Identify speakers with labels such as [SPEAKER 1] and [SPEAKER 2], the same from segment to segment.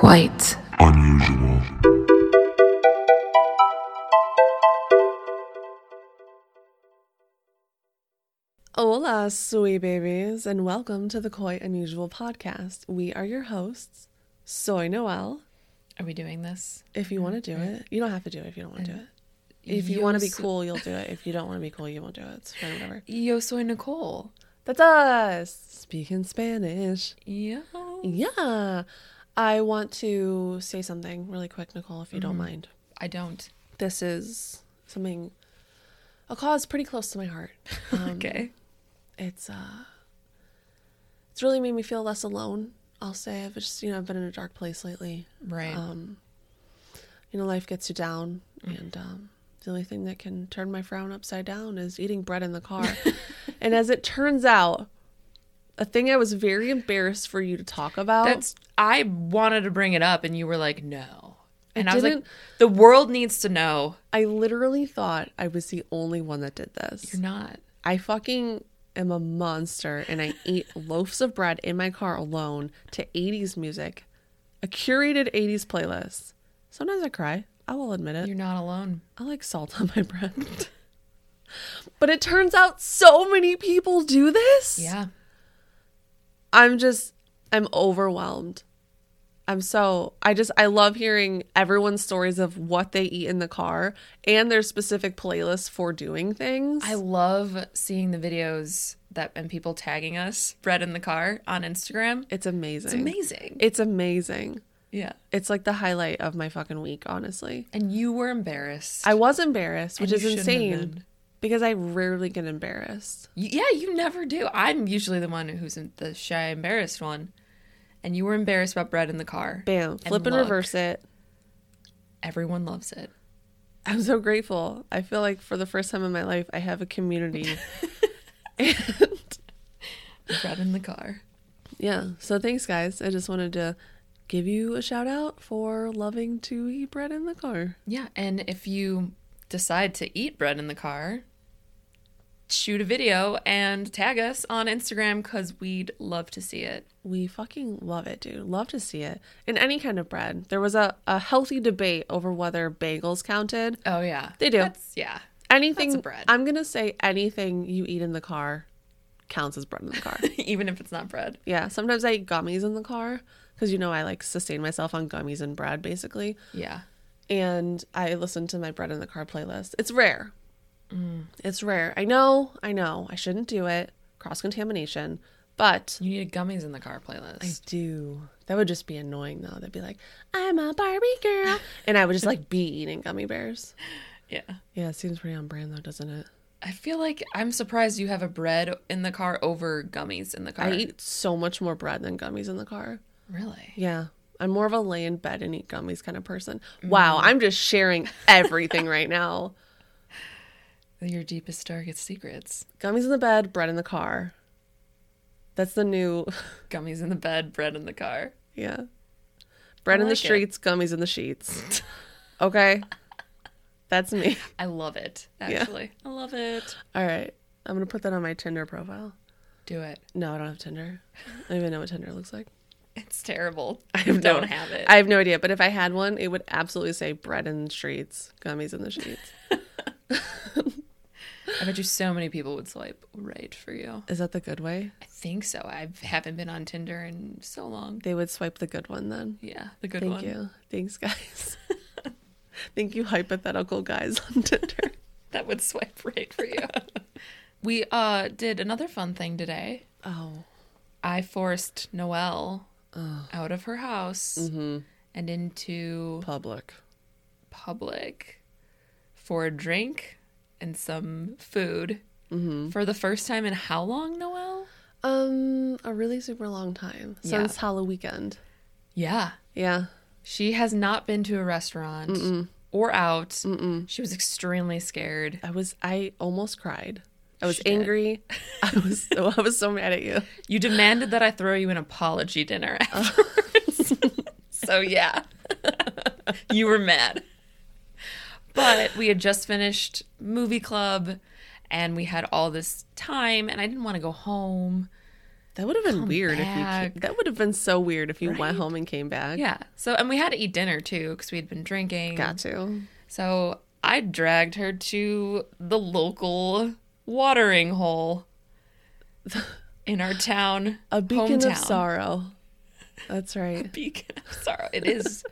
[SPEAKER 1] Quite
[SPEAKER 2] unusual.
[SPEAKER 3] Hola, sweet babies, and welcome to the Quite Unusual podcast. We are your hosts. Soy Noel.
[SPEAKER 1] Are we doing this?
[SPEAKER 3] If you want to do it, you don't have to do it if you don't want to do it. If you want to be
[SPEAKER 1] so-
[SPEAKER 3] cool, you'll do it. If you don't want to be cool, you won't do it. It's fine, whatever.
[SPEAKER 1] Yo soy Nicole.
[SPEAKER 3] That's us speaking Spanish.
[SPEAKER 1] Yeah.
[SPEAKER 3] Yeah. I want to say something really quick, Nicole, if you
[SPEAKER 1] Mm-hmm.
[SPEAKER 3] don't mind.
[SPEAKER 1] I don't.
[SPEAKER 3] This is something, a cause pretty close to my heart. Um,
[SPEAKER 1] Okay.
[SPEAKER 3] it's uh it's really made me feel less alone i'll say i've just you know i've been in a dark place lately
[SPEAKER 1] Right.
[SPEAKER 3] um you know life gets you down and um the only thing that can turn my frown upside down is eating bread in the car and as it turns out a thing i was very embarrassed for you to talk about
[SPEAKER 1] That's I wanted to bring it up and you were like, no. And I, was like, the world needs to know.
[SPEAKER 3] i literally thought i was the only one that did this
[SPEAKER 1] You're not.
[SPEAKER 3] I fucking am a monster and I eat loaves of bread in my car alone to 80s music, a curated 80s playlist. Sometimes I cry. I will admit it.
[SPEAKER 1] You're not alone.
[SPEAKER 3] I like salt on my bread. but it turns out so many people do this.
[SPEAKER 1] Yeah.
[SPEAKER 3] I'm just, I'm overwhelmed. I'm so, I just, I love hearing everyone's stories of what they eat in the car and their specific playlists for doing things.
[SPEAKER 1] I love seeing the videos that and people tagging us, bread in the car on Instagram.
[SPEAKER 3] it's amazing.
[SPEAKER 1] It's amazing.
[SPEAKER 3] It's amazing.
[SPEAKER 1] yeah.
[SPEAKER 3] It's like the highlight of my fucking week, honestly.
[SPEAKER 1] And you were embarrassed.
[SPEAKER 3] I was embarrassed, which
[SPEAKER 1] And
[SPEAKER 3] is
[SPEAKER 1] you shouldn't have
[SPEAKER 3] insane. Because I rarely get embarrassed.
[SPEAKER 1] Yeah, you never do. I'm usually the one who's the shy, embarrassed one. And you were embarrassed about bread in the car.
[SPEAKER 3] Bam, flip and reverse it.
[SPEAKER 1] Everyone loves it.
[SPEAKER 3] I'm so grateful. I feel like for the first time in my life, I have a community. and
[SPEAKER 1] Bread in the car.
[SPEAKER 3] yeah, so thanks, guys. I just wanted to give you a shout out for loving to eat bread in the car.
[SPEAKER 1] Yeah, and if you decide to eat bread in the car, shoot a video and tag us on Instagram because we'd love to see it.
[SPEAKER 3] We fucking love it, dude. Love to see it in any kind of bread. There was a, a healthy debate over whether bagels counted.
[SPEAKER 1] Oh yeah,
[SPEAKER 3] They do.
[SPEAKER 1] That's, yeah,
[SPEAKER 3] anything
[SPEAKER 1] bread.
[SPEAKER 3] I'm gonna say anything you eat in the car counts as bread in the car.
[SPEAKER 1] even if it's not bread.
[SPEAKER 3] yeah, sometimes I eat gummies in the car because you know I like sustain myself on gummies and bread basically,
[SPEAKER 1] Yeah,
[SPEAKER 3] and I listen to my bread in the car playlist. It's rare.
[SPEAKER 1] Mm.
[SPEAKER 3] It's rare. I know. I know. I shouldn't do it. Cross contamination, but
[SPEAKER 1] you need a gummies in the car playlist.
[SPEAKER 3] I do. That would just be annoying though. They'd be like, "I'm a Barbie girl," and I would just like be eating gummy bears.
[SPEAKER 1] yeah,
[SPEAKER 3] Yeah, it seems pretty on brand though, doesn't it?
[SPEAKER 1] I feel like I'm surprised you have a bread in the car over gummies in the car.
[SPEAKER 3] I eat so much more bread than gummies in the car.
[SPEAKER 1] really.
[SPEAKER 3] Yeah. I'm more of a lay in bed and eat gummies kind of person. Wow, I'm just sharing everything right now.
[SPEAKER 1] Your deepest, darkest secrets.
[SPEAKER 3] Gummies in the bed, bread in the car. That's the new,
[SPEAKER 1] Gummies in the bed, bread in the car.
[SPEAKER 3] yeah. Bread in the
[SPEAKER 1] like it.
[SPEAKER 3] streets, gummies in the sheets. Okay. That's me.
[SPEAKER 1] I love it. Actually, I love it.
[SPEAKER 3] All right. I'm going to put that on my Tinder profile.
[SPEAKER 1] Do it.
[SPEAKER 3] No, I don't have Tinder. I don't even know what Tinder looks like.
[SPEAKER 1] It's terrible.
[SPEAKER 3] I have
[SPEAKER 1] don't
[SPEAKER 3] no,
[SPEAKER 1] have it.
[SPEAKER 3] I have no idea. But if I had one, it would absolutely say bread in the streets, gummies in the sheets.
[SPEAKER 1] I bet you so many people would swipe right for you.
[SPEAKER 3] Is that the good way?
[SPEAKER 1] I think so. I haven't been on Tinder in so long.
[SPEAKER 3] They would swipe the good one then.
[SPEAKER 1] Yeah, the good
[SPEAKER 3] Thank
[SPEAKER 1] one.
[SPEAKER 3] Thank you. Thanks, guys. Thank you, hypothetical guys on Tinder.
[SPEAKER 1] That would swipe right for you. we uh did another fun thing today.
[SPEAKER 3] Oh,
[SPEAKER 1] I forced Noelle out of her house
[SPEAKER 3] Mm-hmm.
[SPEAKER 1] and into
[SPEAKER 3] public.
[SPEAKER 1] public for a drink and some food
[SPEAKER 3] Mm-hmm.
[SPEAKER 1] for the first time in how long, Noelle?
[SPEAKER 3] Um, a really super long time
[SPEAKER 1] Yeah.
[SPEAKER 3] since Halloween weekend.
[SPEAKER 1] Yeah.
[SPEAKER 3] Yeah.
[SPEAKER 1] She has not been to a restaurant or out. She was extremely scared.
[SPEAKER 3] I was. I almost cried. I was
[SPEAKER 1] She did.
[SPEAKER 3] angry. I was. So, I was so mad at you.
[SPEAKER 1] You demanded that I throw you an apology dinner afterwards. so yeah, you were mad. But we had just finished movie club, and we had all this time, and I didn't want to go home.
[SPEAKER 3] That would have been weird if you. Came, that would have been so weird if you
[SPEAKER 1] Right?
[SPEAKER 3] went home and came back.
[SPEAKER 1] Yeah. So, and we had to eat dinner too because we had been drinking.
[SPEAKER 3] Got to.
[SPEAKER 1] So I dragged her to the local watering hole in our town.
[SPEAKER 3] A beacon
[SPEAKER 1] hometown.
[SPEAKER 3] of sorrow. That's right.
[SPEAKER 1] A Beacon of sorrow. It is.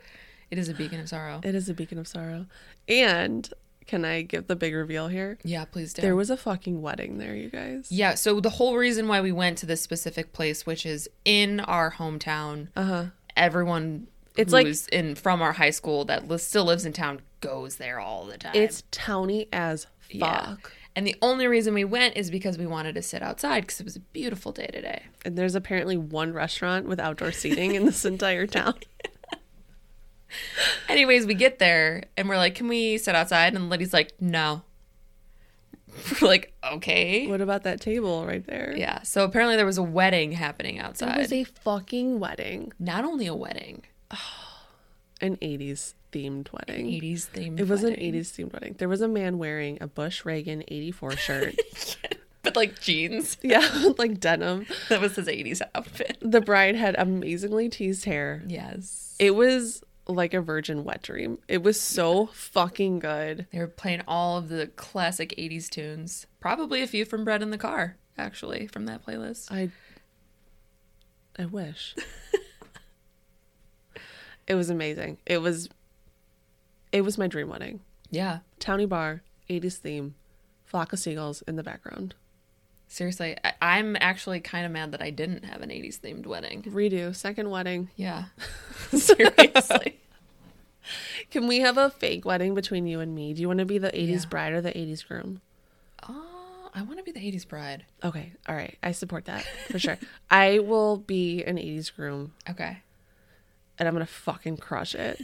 [SPEAKER 1] It is a beacon of sorrow.
[SPEAKER 3] It is a beacon of sorrow. And can I give the big reveal here?
[SPEAKER 1] Yeah, please do.
[SPEAKER 3] There was a fucking wedding there, you guys.
[SPEAKER 1] yeah. So the whole reason why we went to this specific place, which is in our hometown,
[SPEAKER 3] Uh huh.
[SPEAKER 1] everyone
[SPEAKER 3] It's like-
[SPEAKER 1] in from our high school that li- still lives in town goes there all the time.
[SPEAKER 3] It's towny as fuck.
[SPEAKER 1] Yeah. And the only reason we went is because we wanted to sit outside because it was a beautiful day today.
[SPEAKER 3] And there's apparently one restaurant with outdoor seating in this entire town.
[SPEAKER 1] Anyways, we get there and we're like, "Can we sit outside?" And Liddy's like, "No." We're like, "Okay."
[SPEAKER 3] What about that table right there?
[SPEAKER 1] Yeah. So apparently there was a wedding happening outside.
[SPEAKER 3] It was a fucking wedding.
[SPEAKER 1] Not only a wedding,
[SPEAKER 3] An 80s themed wedding.
[SPEAKER 1] 80s themed.
[SPEAKER 3] It was
[SPEAKER 1] wedding.
[SPEAKER 3] an 80s themed wedding. There was a man wearing a Bush Reagan 84 shirt.
[SPEAKER 1] but like jeans.
[SPEAKER 3] yeah, like denim.
[SPEAKER 1] That was his 80s outfit.
[SPEAKER 3] The bride had amazingly teased hair.
[SPEAKER 1] Yes.
[SPEAKER 3] It was like a virgin wet dream. It was so fucking good.
[SPEAKER 1] They were playing all of the classic 80s tunes. Probably a few from Bread in the Car, actually, from that playlist.
[SPEAKER 3] I I wish. it was amazing. It was it was my dream wedding.
[SPEAKER 1] Yeah.
[SPEAKER 3] Towny bar, 80s theme, flock of seagulls in the background.
[SPEAKER 1] Seriously, I- I'm actually kind of mad that I didn't have an 80s themed wedding.
[SPEAKER 3] Redo, second wedding.
[SPEAKER 1] Yeah. Seriously.
[SPEAKER 3] Can we have a fake wedding between you and me? Do you want to be the 80s
[SPEAKER 1] Yeah.
[SPEAKER 3] bride or the 80s groom?
[SPEAKER 1] Oh, I want to be the 80s bride.
[SPEAKER 3] Okay, all right. I support that for sure. I will be an 80s groom
[SPEAKER 1] Okay.
[SPEAKER 3] and I'm going to fucking crush it.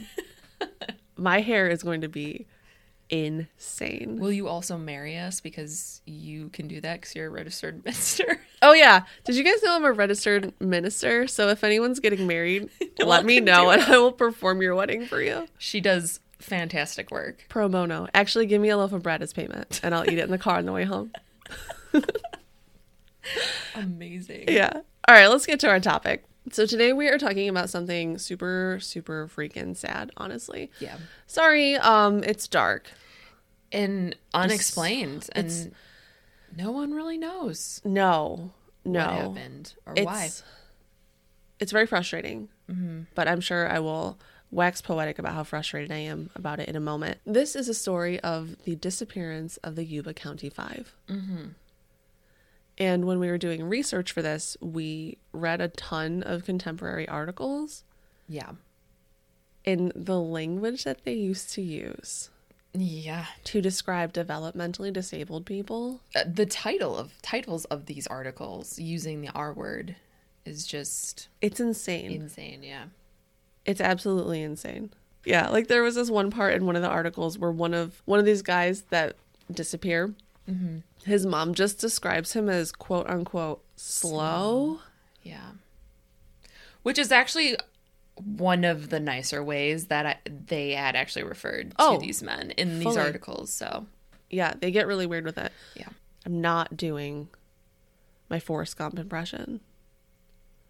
[SPEAKER 3] My hair is going to be insane.
[SPEAKER 1] Will you also marry us because you can do that because you're a registered minister?
[SPEAKER 3] Oh yeah. Did you guys know I'm a registered minister? So if anyone's getting married, let me know and. I will perform your wedding for you.
[SPEAKER 1] she does fantastic work.
[SPEAKER 3] Pro bono. Actually, give me a loaf of bread as payment and I'll eat it in the car on the way home.
[SPEAKER 1] Amazing.
[SPEAKER 3] Yeah. All right, let's get to our topic. So today we are talking about something super super freaking sad, honestly.
[SPEAKER 1] Yeah.
[SPEAKER 3] Sorry, um it's dark.
[SPEAKER 1] And unexplained.
[SPEAKER 3] it's-
[SPEAKER 1] and no one really knows
[SPEAKER 3] No. No.
[SPEAKER 1] what happened or
[SPEAKER 3] it's
[SPEAKER 1] why.
[SPEAKER 3] it's very frustrating
[SPEAKER 1] Mm-hmm.
[SPEAKER 3] but i'm sure i will wax poetic about how frustrated i am about it in a moment this is a story of the disappearance of the yuba county 5
[SPEAKER 1] Mm-hmm.
[SPEAKER 3] and when we were doing research for this we read a ton of contemporary articles
[SPEAKER 1] Yeah.
[SPEAKER 3] in the language that they used to use
[SPEAKER 1] Yeah.
[SPEAKER 3] to describe developmentally disabled people
[SPEAKER 1] Uh, the title of titles of these articles using the R word is just
[SPEAKER 3] it's insane
[SPEAKER 1] insane. Yeah.
[SPEAKER 3] It's absolutely insane. Yeah, like there was this one part in one of the articles where one of one of these guys that disappear, his mom just describes him as quote unquote slow.
[SPEAKER 1] Yeah. Which is actually one of the nicer ways that I, they had actually referred
[SPEAKER 3] Oh,
[SPEAKER 1] to these men in these articles. So,
[SPEAKER 3] Yeah, they get really weird with it.
[SPEAKER 1] yeah.
[SPEAKER 3] I'm not doing my Forrest Gump impression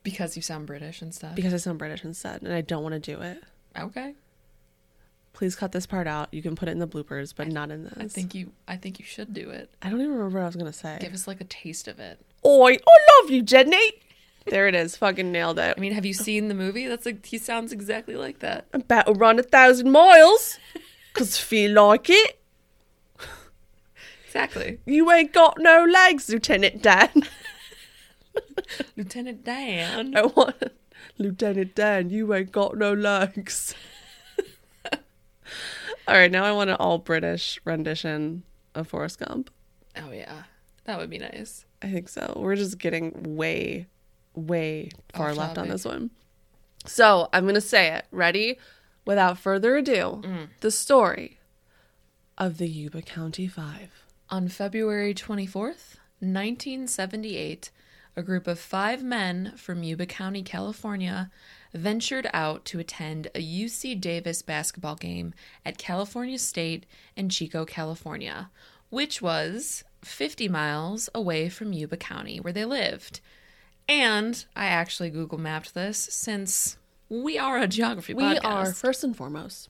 [SPEAKER 1] Because you sound British and stuff.
[SPEAKER 3] because I sound British instead, and I don't want to do it.
[SPEAKER 1] okay.
[SPEAKER 3] Please cut this part out. You can put it in the bloopers, but not in this.
[SPEAKER 1] I think you I think you should do it.
[SPEAKER 3] I don't even remember what I was gonna say.
[SPEAKER 1] Give us like a taste of it.
[SPEAKER 3] Oi, I love you, Jenny. There it is. Fucking nailed it.
[SPEAKER 1] I mean, have you seen the movie? That's like he sounds exactly like that.
[SPEAKER 3] About to run a thousand miles because feel like it.
[SPEAKER 1] Exactly.
[SPEAKER 3] You ain't got no legs, Lieutenant Dan.
[SPEAKER 1] Lieutenant Dan.
[SPEAKER 3] I want Lieutenant Dan. You ain't got no legs. all right, now I want an all British rendition of Forrest Gump.
[SPEAKER 1] Oh yeah. That would be nice.
[SPEAKER 3] I think so. We're just getting way, way far
[SPEAKER 1] Off
[SPEAKER 3] left on this one. So I'm going to say it. Ready? Without further ado, mm. the story of the Yuba County Five.
[SPEAKER 1] On February 24th, 1978, a group of five men from Yuba County, California, ventured out to attend a UC Davis basketball game at California State in Chico, California, which was 50 miles away from Yuba County, where they lived. And I actually Google mapped this since we are a geography
[SPEAKER 3] We
[SPEAKER 1] podcast.
[SPEAKER 3] are, first and foremost,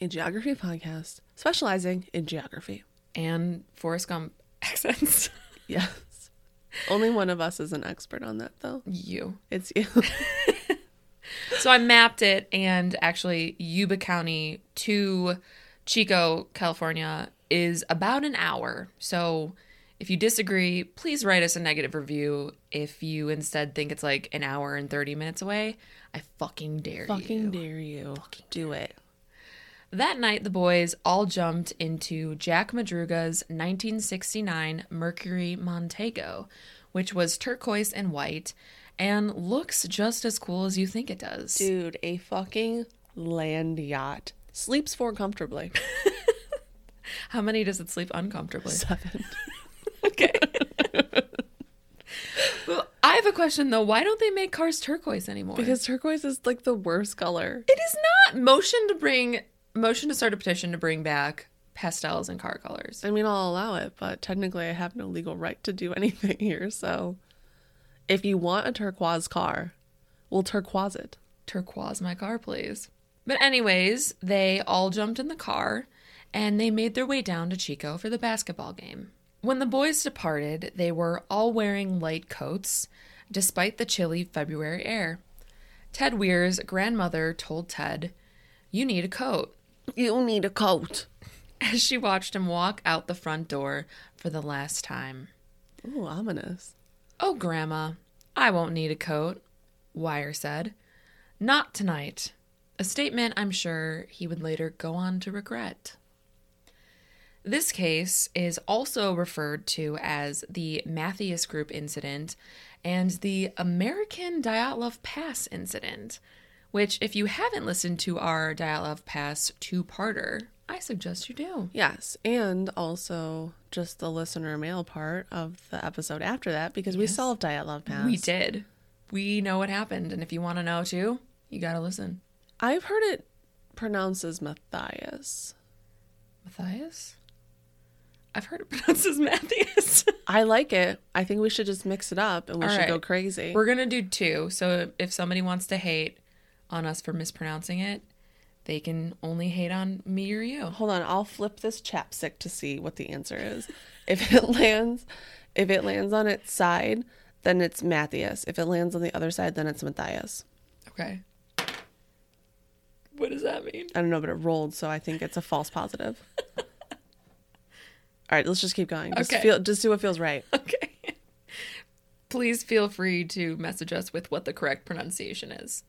[SPEAKER 3] a geography podcast specializing in geography.
[SPEAKER 1] and Forrest Gump accents.
[SPEAKER 3] Yes. Only one of us is an expert on that, though.
[SPEAKER 1] you.
[SPEAKER 3] It's you.
[SPEAKER 1] So I mapped it, and actually, Yuba County to Chico, California, is about an hour. So if you disagree, please write us a negative review. If you instead think it's like an hour and 30 minutes away, I fucking dare you.
[SPEAKER 3] Fucking
[SPEAKER 1] you.
[SPEAKER 3] dare you. Do it.
[SPEAKER 1] That night, the boys all jumped into Jack Madruga's 1969 Mercury Montego, which was turquoise and white and looks just as cool as you think it does.
[SPEAKER 3] Dude, a fucking land yacht. Sleeps four comfortably.
[SPEAKER 1] How many does it sleep uncomfortably?
[SPEAKER 3] Seven.
[SPEAKER 1] Okay. well, I have a question though. Why don't they make cars turquoise anymore?
[SPEAKER 3] Because turquoise is like the worst color.
[SPEAKER 1] it is not motion to bring motion to start a petition to bring back pastels and car colors.
[SPEAKER 3] I mean, I'll allow it, but technically I have no legal right to do anything here. So if you want a turquoise car, we'll turquoise it.
[SPEAKER 1] turquoise my car, please. But, anyways, they all jumped in the car and they made their way down to Chico for the basketball game. When the boys departed, they were all wearing light coats, despite the chilly February air. Ted Weir's grandmother told Ted, You need a coat,
[SPEAKER 3] You need a coat.
[SPEAKER 1] as she watched him walk out the front door for the last time.
[SPEAKER 3] Ooh, ominous.
[SPEAKER 1] Oh, Grandma, I won't need a coat, Wire said. Not tonight. A statement I'm sure he would later go on to regret. This case is also referred to as the Matthias Group incident and the American Dyatlov Pass incident, which, if you haven't listened to our Dyatlov Pass two parter, I suggest you do.
[SPEAKER 3] Yes, and also just the listener mail part of the episode after that because we solved Love Pass.
[SPEAKER 1] We did. We know what happened, and if you want to know too, you gotta listen.
[SPEAKER 3] I've heard it pronounced as Matthias.
[SPEAKER 1] Matthias? I've heard it pronounced as Matthias.
[SPEAKER 3] I like it. I think we should just mix it up and we
[SPEAKER 1] All
[SPEAKER 3] should
[SPEAKER 1] right.
[SPEAKER 3] go crazy.
[SPEAKER 1] We're gonna do two. So if somebody wants to hate on us for mispronouncing it, they can only hate on me or you.
[SPEAKER 3] Hold on, I'll flip this chapstick to see what the answer is. if it lands if it lands on its side, then it's Matthias. If it lands on the other side, then it's Matthias.
[SPEAKER 1] Okay. What does that mean?
[SPEAKER 3] I don't know, but it rolled, so I think it's a false positive. All right, let's just keep going. Just
[SPEAKER 1] Okay.
[SPEAKER 3] feel just do what feels right.
[SPEAKER 1] Okay. Please feel free to message us with what the correct pronunciation is.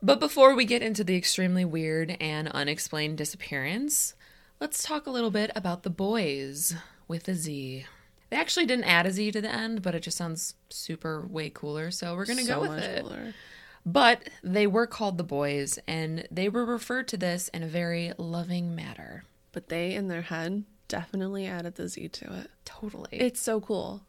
[SPEAKER 1] But before we get into the extremely weird and unexplained disappearance, let's talk a little bit about the boys with a Z. They actually didn't add a Z to the end, but it just sounds super way cooler, so we're going to
[SPEAKER 3] so
[SPEAKER 1] go with
[SPEAKER 3] much
[SPEAKER 1] it.
[SPEAKER 3] cooler.
[SPEAKER 1] But they were called the boys, and they were referred to this in a very loving manner.
[SPEAKER 3] But they in their head definitely added the Z to it.
[SPEAKER 1] Totally.
[SPEAKER 3] It's so cool.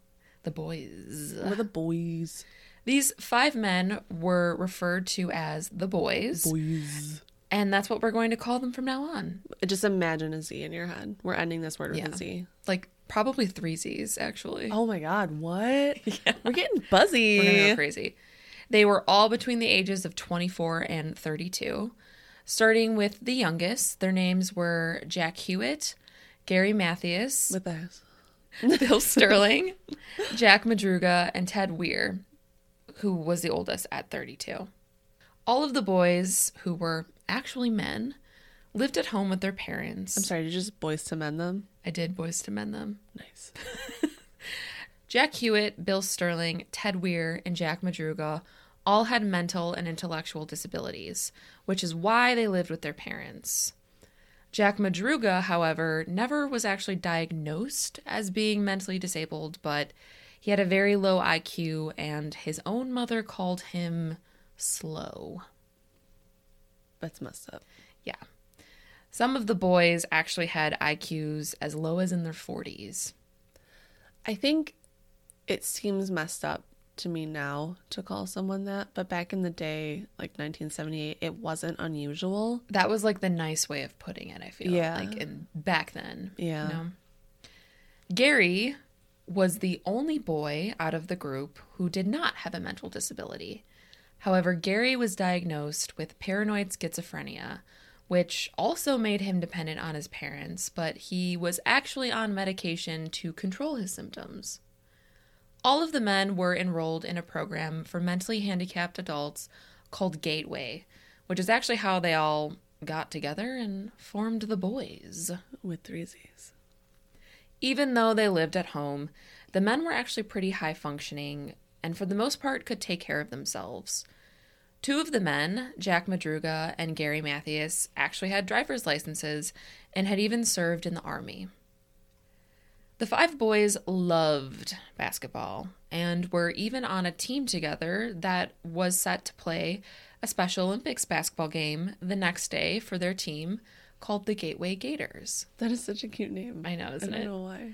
[SPEAKER 1] the boys.
[SPEAKER 3] We're the boys.
[SPEAKER 1] These five men were referred to as the boys,
[SPEAKER 3] Boys.
[SPEAKER 1] and that's what we're going to call them from now on.
[SPEAKER 3] Just imagine a Z in your head. We're ending this word with
[SPEAKER 1] Yeah.
[SPEAKER 3] a Z.
[SPEAKER 1] Like probably three Z's, actually.
[SPEAKER 3] Oh my god, what? yeah. We're getting buzzy.
[SPEAKER 1] We're gonna go crazy. They were all between the ages of 24 and 32. Starting with the youngest, their names were Jack Huett, Gary Mathias,
[SPEAKER 3] With us.
[SPEAKER 1] Bill Sterling, Jack Madruga, and Ted Weir, who was the oldest at 32. All of the boys, who were actually men, lived at home with their parents.
[SPEAKER 3] I'm sorry, did you just boys to men them?
[SPEAKER 1] I did boys to men them.
[SPEAKER 3] Nice.
[SPEAKER 1] Jack Huett, Bill Sterling, Ted Weir, and Jack Madruga all had mental and intellectual disabilities, which is why they lived with their parents. Jack Madruga, however, never was actually diagnosed as being mentally disabled, but he had a very low IQ, and his own mother called him slow.
[SPEAKER 3] That's messed up.
[SPEAKER 1] Yeah. Some of the boys actually had IQs as low as in their 40s.
[SPEAKER 3] I think it seems messed up to me now to call someone that, but back in the day, like 1978, it wasn't unusual.
[SPEAKER 1] That was like the nice way of putting it, I feel.
[SPEAKER 3] Yeah.
[SPEAKER 1] Like in back then.
[SPEAKER 3] Yeah.
[SPEAKER 1] You know? Gary was the only boy out of the group who did not have a mental disability. However, Gary was diagnosed with paranoid schizophrenia, which also made him dependent on his parents, but he was actually on medication to control his symptoms. All of the men were enrolled in a program for mentally handicapped adults called Gateway, which is actually how they all got together and formed the boys.
[SPEAKER 3] With three Z's.
[SPEAKER 1] Even though they lived at home, the men were actually pretty high functioning and for the most part could take care of themselves. Two of the men, Jack Madruga and Gary Mathias, actually had driver's licenses and had even served in the army. The five boys loved basketball and were even on a team together that was set to play a Special Olympics basketball game the next day for their team called the Gateway Gators.
[SPEAKER 3] That is such a cute name.
[SPEAKER 1] I know, isn't it?
[SPEAKER 3] I don't
[SPEAKER 1] it?
[SPEAKER 3] know why.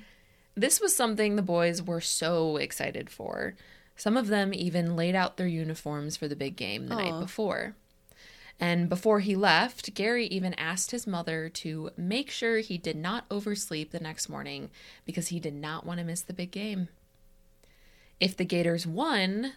[SPEAKER 1] This was something the boys were so excited for. Some of them even laid out their uniforms for the big game the night before. And before he left, Gary even asked his mother to make sure he did not oversleep the next morning because he did not want to miss the big game. If the Gators won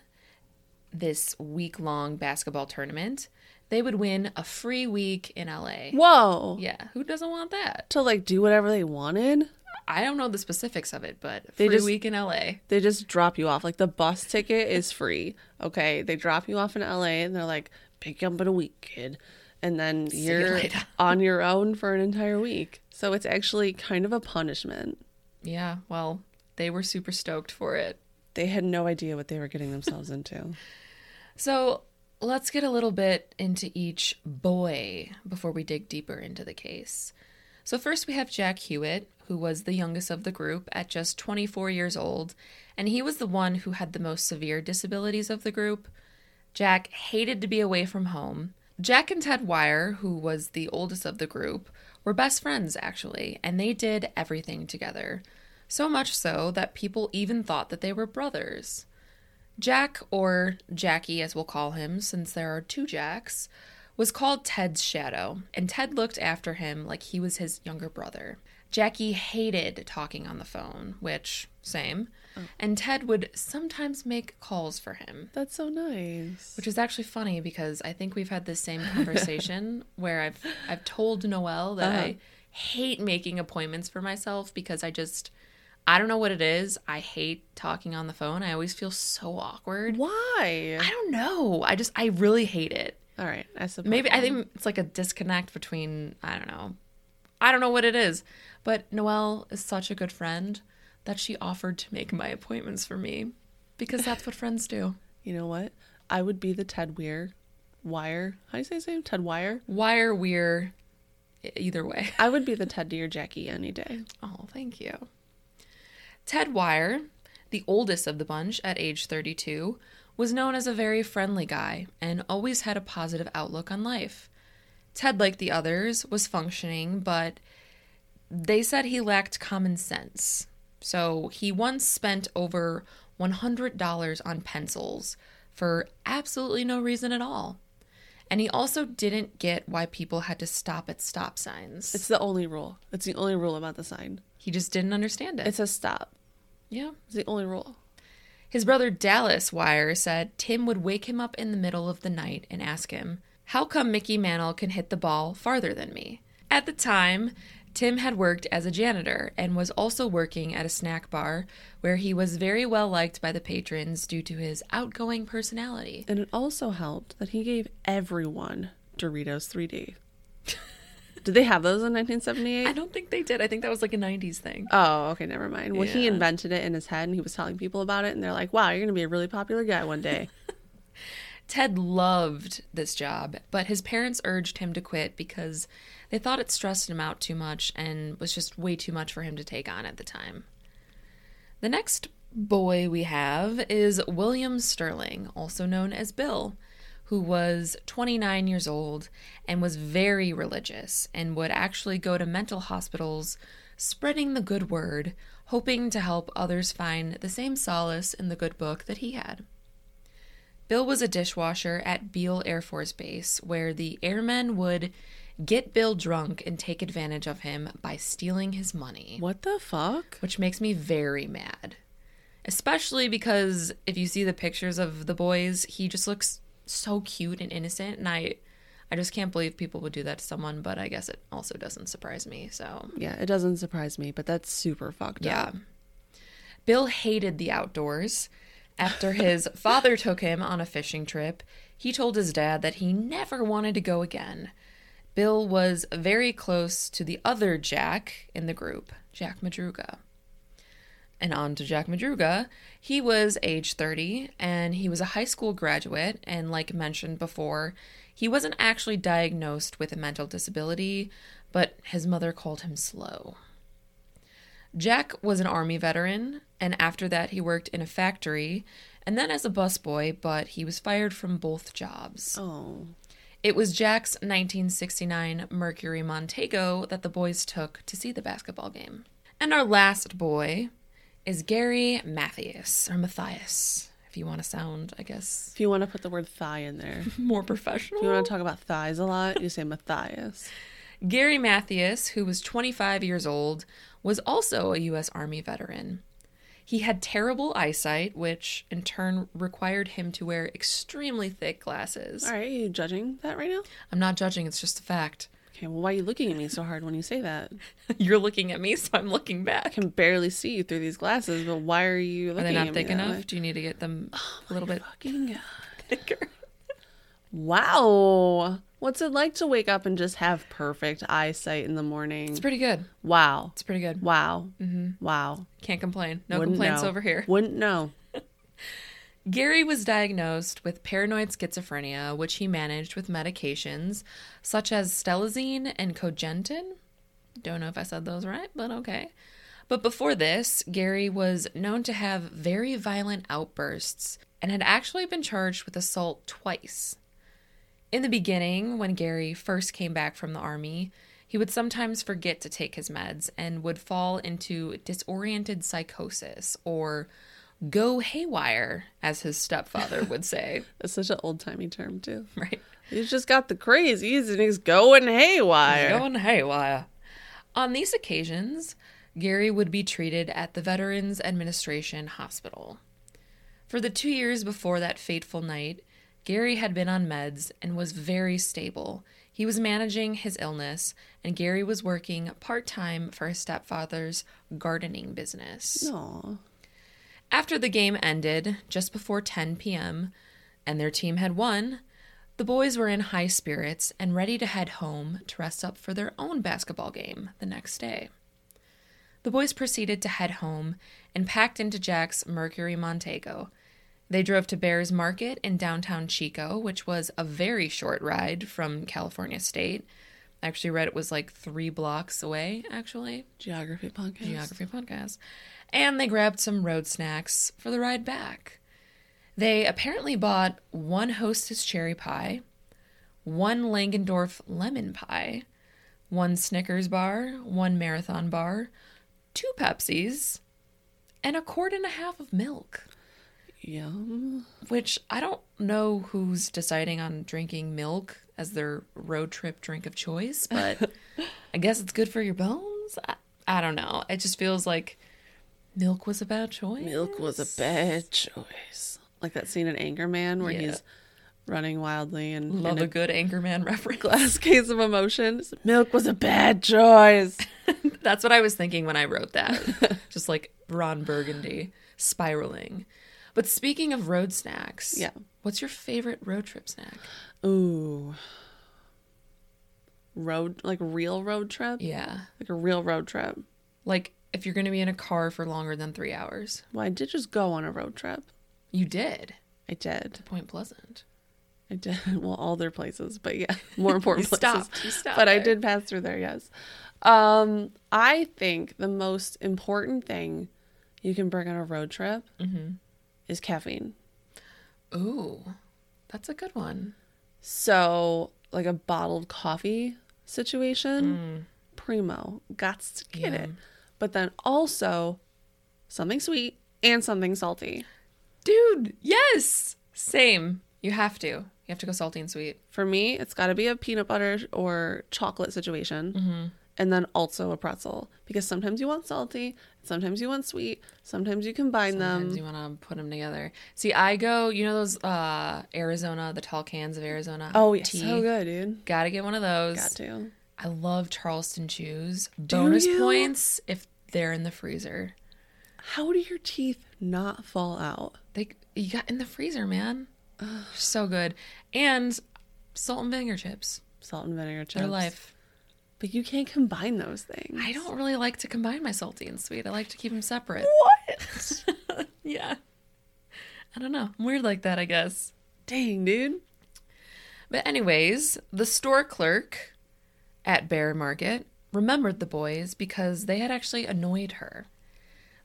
[SPEAKER 1] this week long basketball tournament, they would win a free week in LA.
[SPEAKER 3] Whoa.
[SPEAKER 1] Yeah, who doesn't want that?
[SPEAKER 3] To like do whatever they wanted.
[SPEAKER 1] I don't know the specifics of it, but
[SPEAKER 3] They
[SPEAKER 1] free
[SPEAKER 3] just-
[SPEAKER 1] week in LA.
[SPEAKER 3] They just drop you off. Like the bus ticket is free. Okay. They drop you off in LA and they're like, pick you up in a week, kid. And then
[SPEAKER 1] you
[SPEAKER 3] you're
[SPEAKER 1] later.
[SPEAKER 3] on your own for an entire week. So it's actually kind of a punishment.
[SPEAKER 1] Yeah, well, they were super stoked for it.
[SPEAKER 3] They had no idea what they were getting themselves into.
[SPEAKER 1] So let's get a little bit into each boy before we dig deeper into the case. So, first we have Jack Huett, who was the youngest of the group at just 24 years old, and he was the one who had the most severe disabilities of the group. Jack hated to be away from home. Jack and Ted Wire, who was the oldest of the group, were best friends actually, and they did everything together. So much so that people even thought that they were brothers. Jack, or Jackie as we'll call him since there are two Jacks, was called Ted's shadow, and Ted looked after him like he was his younger brother. Jackie hated talking on the phone, which, same, and Ted would sometimes make calls for him.
[SPEAKER 3] That's so nice.
[SPEAKER 1] Which is actually funny because I think we've had this same conversation where I've I've told Noelle that
[SPEAKER 3] Uh-huh.
[SPEAKER 1] I hate making appointments for myself because I just I don't know what it is. I hate talking on the phone. I always feel so awkward.
[SPEAKER 3] Why?
[SPEAKER 1] I don't know. I just I really hate it.
[SPEAKER 3] All right. I suppose.
[SPEAKER 1] Maybe I think it's like a disconnect between I don't know. I don't know what it is. But Noelle is such a good friend that she offered to make my appointments for me because that's what friends do.
[SPEAKER 3] You know what? I would be the Ted Weir Wire. How do you say his name? Ted Wire?
[SPEAKER 1] Wire e, either way.
[SPEAKER 3] I would be the Ted your Jackie any day.
[SPEAKER 1] Oh, thank you. Ted Wire, the oldest of the bunch at age 32, was known as a very friendly guy and always had a positive outlook on life. Ted, like the others, was functioning, but they said he lacked common sense. So he once spent over $100 on pencils for absolutely no reason at all. And he also didn't get why people had to stop at stop signs.
[SPEAKER 3] It's the only rule. It's the only rule about the sign.
[SPEAKER 1] he just didn't understand it.
[SPEAKER 3] It says stop.
[SPEAKER 1] yeah.
[SPEAKER 3] It's the only rule.
[SPEAKER 1] His brother Dallas Wire said Tim would wake him up in the middle of the night and ask him, How come Mickey Mantle can hit the ball farther than me? At the time, Tim had worked as a janitor and was also working at a snack bar where he was very well liked by the patrons due to his outgoing personality.
[SPEAKER 3] And it also helped that he gave everyone Doritos 3D. Did they have those in 1978?
[SPEAKER 1] I don't think they did. I think that was like a 90s thing.
[SPEAKER 3] Oh, okay, never mind. Well, he invented it in his head and he was telling people about it, and they're like, wow, you're going to be a really popular guy one day.
[SPEAKER 1] Ted loved this job, but his parents urged him to quit because they thought it stressed him out too much and was just way too much for him to take on at the time. The next boy we have is William Sterling, also known as Bill, who was 29 years old and was very religious and would actually go to mental hospitals spreading the good word, hoping to help others find the same solace in the good book that he had. Bill was a dishwasher at Beale Air Force Base, where the airmen would get Bill drunk and take advantage of him by stealing his money,
[SPEAKER 3] what the fuck?
[SPEAKER 1] which makes me very mad. Especially because if you see the pictures of the boys, he just looks so cute and innocent and I I just can't believe people would do that to someone, but I guess it also doesn't surprise me. So,
[SPEAKER 3] Yeah, it doesn't surprise me, but that's super fucked up.
[SPEAKER 1] yeah.
[SPEAKER 3] up.
[SPEAKER 1] Bill hated the outdoors. After his father took him on a fishing trip, he told his dad that he never wanted to go again. Bill was very close to the other Jack in the group, Jack Madruga. And on to Jack Madruga. He was age 30 and he was a high school graduate. And like mentioned before, he wasn't actually diagnosed with a mental disability, but his mother called him slow. Jack was an Army veteran, and after that, he worked in a factory and then as a busboy, but he was fired from both jobs.
[SPEAKER 3] Oh.
[SPEAKER 1] It was Jack's 1969 Mercury Montego that the boys took to see the basketball game. And our last boy is Gary Mathias, or Matthias, if you want to sound, I guess,
[SPEAKER 3] If you want to put the word thigh in there,
[SPEAKER 1] more professional.
[SPEAKER 3] If you want to talk about thighs a lot, you say Matthias.
[SPEAKER 1] Gary Mathias, who was 25 years old, was also a U.S. Army veteran. He had terrible eyesight, which in turn required him to wear extremely thick glasses.
[SPEAKER 3] All right, are you judging that right now?
[SPEAKER 1] I'm not judging, it's just a fact.
[SPEAKER 3] Okay, well, why are you looking at me so hard when you say that?
[SPEAKER 1] You're looking at me, so I'm looking back.
[SPEAKER 3] I can barely see you through these glasses, but why are you
[SPEAKER 1] Are they not thick enough?
[SPEAKER 3] way?
[SPEAKER 1] Do you need to get them oh a little bit
[SPEAKER 3] Fucking God.
[SPEAKER 1] thicker?
[SPEAKER 3] Wow. What's it like to wake up and just have perfect eyesight in the morning?
[SPEAKER 1] It's pretty good.
[SPEAKER 3] wow.
[SPEAKER 1] It's pretty good.
[SPEAKER 3] Wow. Mm-hmm. Wow.
[SPEAKER 1] Can't complain. No
[SPEAKER 3] Wouldn't
[SPEAKER 1] complaints
[SPEAKER 3] know.
[SPEAKER 1] over here.
[SPEAKER 3] Wouldn't know.
[SPEAKER 1] Gary was diagnosed with paranoid schizophrenia, which he managed with medications such as stelazine and cogentin. Don't know if I said those right, but okay. But before this, Gary was known to have very violent outbursts and had actually been charged with assault twice. In the beginning, when Gary first came back from the army, he would sometimes forget to take his meds and would fall into disoriented psychosis or go haywire, as his stepfather would say.
[SPEAKER 3] That's such an old timey term, too.
[SPEAKER 1] Right?
[SPEAKER 3] He's just got the crazies and he's going haywire.
[SPEAKER 1] Going haywire. On these occasions, Gary would be treated at the Veterans Administration Hospital. For the two years before that fateful night, Gary had been on meds and was very stable. He was managing his illness, and Gary was working part time for his stepfather's gardening business.
[SPEAKER 3] Aw.
[SPEAKER 1] After the game ended, just before 10 p.m., and their team had won, the boys were in high spirits and ready to head home to rest up for their own basketball game the next day. The boys proceeded to head home and packed into Jack's Mercury Montego. They drove to Behr's Market in downtown Chico, which was a very short ride from California State. I actually read it was like three blocks away, actually.
[SPEAKER 3] Geography podcast.
[SPEAKER 1] Geography podcast. And they grabbed some road snacks for the ride back. They apparently bought one Hostess cherry pie, one Langendorf lemon pie, one Snickers bar, one Marathon bar, two Pepsis, and a quart and a half of milk.
[SPEAKER 3] Yum.
[SPEAKER 1] Which I don't know who's deciding on drinking milk as their road trip drink of choice, but I guess it's good for your bones. I, I don't know. It just feels like milk was a bad choice.
[SPEAKER 3] Milk was a bad choice. Like that scene in Anchorman where
[SPEAKER 1] Yeah.
[SPEAKER 3] he's running wildly and
[SPEAKER 1] Love a
[SPEAKER 3] a
[SPEAKER 1] good Anchorman reference.
[SPEAKER 3] glass case of emotions. Milk was a bad choice.
[SPEAKER 1] That's what I was thinking when I wrote that. just like Ron Burgundy spiraling. But speaking of road snacks,
[SPEAKER 3] Yeah.
[SPEAKER 1] what's your favorite road trip snack?
[SPEAKER 3] Ooh. Road like real road trip?
[SPEAKER 1] Yeah.
[SPEAKER 3] Like a real road trip.
[SPEAKER 1] Like if you're going to be in a car for longer than three hours.
[SPEAKER 3] Well, I did just go on a road trip.
[SPEAKER 1] You did.
[SPEAKER 3] I did.
[SPEAKER 1] Point Pleasant.
[SPEAKER 3] I did. Well, all their places, but yeah, more important
[SPEAKER 1] You
[SPEAKER 3] places.
[SPEAKER 1] stopped. You stopped
[SPEAKER 3] but I did pass through there, yes. Um, I think the most important thing you can bring on a road trip
[SPEAKER 1] Mm-hmm.
[SPEAKER 3] Is caffeine.
[SPEAKER 1] Ooh, that's a good one.
[SPEAKER 3] So, like a bottled coffee situation, mm. primo, gots to get it. But then also something sweet and something salty.
[SPEAKER 1] Dude, yes. Same. You have to. You have to go salty and sweet.
[SPEAKER 3] For me, it's got to be a peanut butter or chocolate situation. Mm-hmm. And then also a pretzel because sometimes you want salty, sometimes you want sweet, sometimes you combine them.
[SPEAKER 1] Sometimes
[SPEAKER 3] them.
[SPEAKER 1] you want to put them together. See, I go. You know those uh Arizona, the tall cans of Arizona.
[SPEAKER 3] oh, yeah,
[SPEAKER 1] tea.
[SPEAKER 3] so good, dude.
[SPEAKER 1] Gotta get one of those.
[SPEAKER 3] Got to.
[SPEAKER 1] I love Charleston chews. Bonus
[SPEAKER 3] you?
[SPEAKER 1] points if they're in the freezer.
[SPEAKER 3] How do your teeth not fall out?
[SPEAKER 1] They you got in the freezer, man. so good. And salt and vinegar chips.
[SPEAKER 3] Salt and vinegar chips.
[SPEAKER 1] Their life.
[SPEAKER 3] But you can't combine those things.
[SPEAKER 1] I don't really like to combine my salty and sweet. I like to keep them separate.
[SPEAKER 3] What?
[SPEAKER 1] yeah. I don't know. I'm weird like that, I guess.
[SPEAKER 3] Dang, dude.
[SPEAKER 1] But anyways, the store clerk at Behr Market remembered the boys because they had actually annoyed her.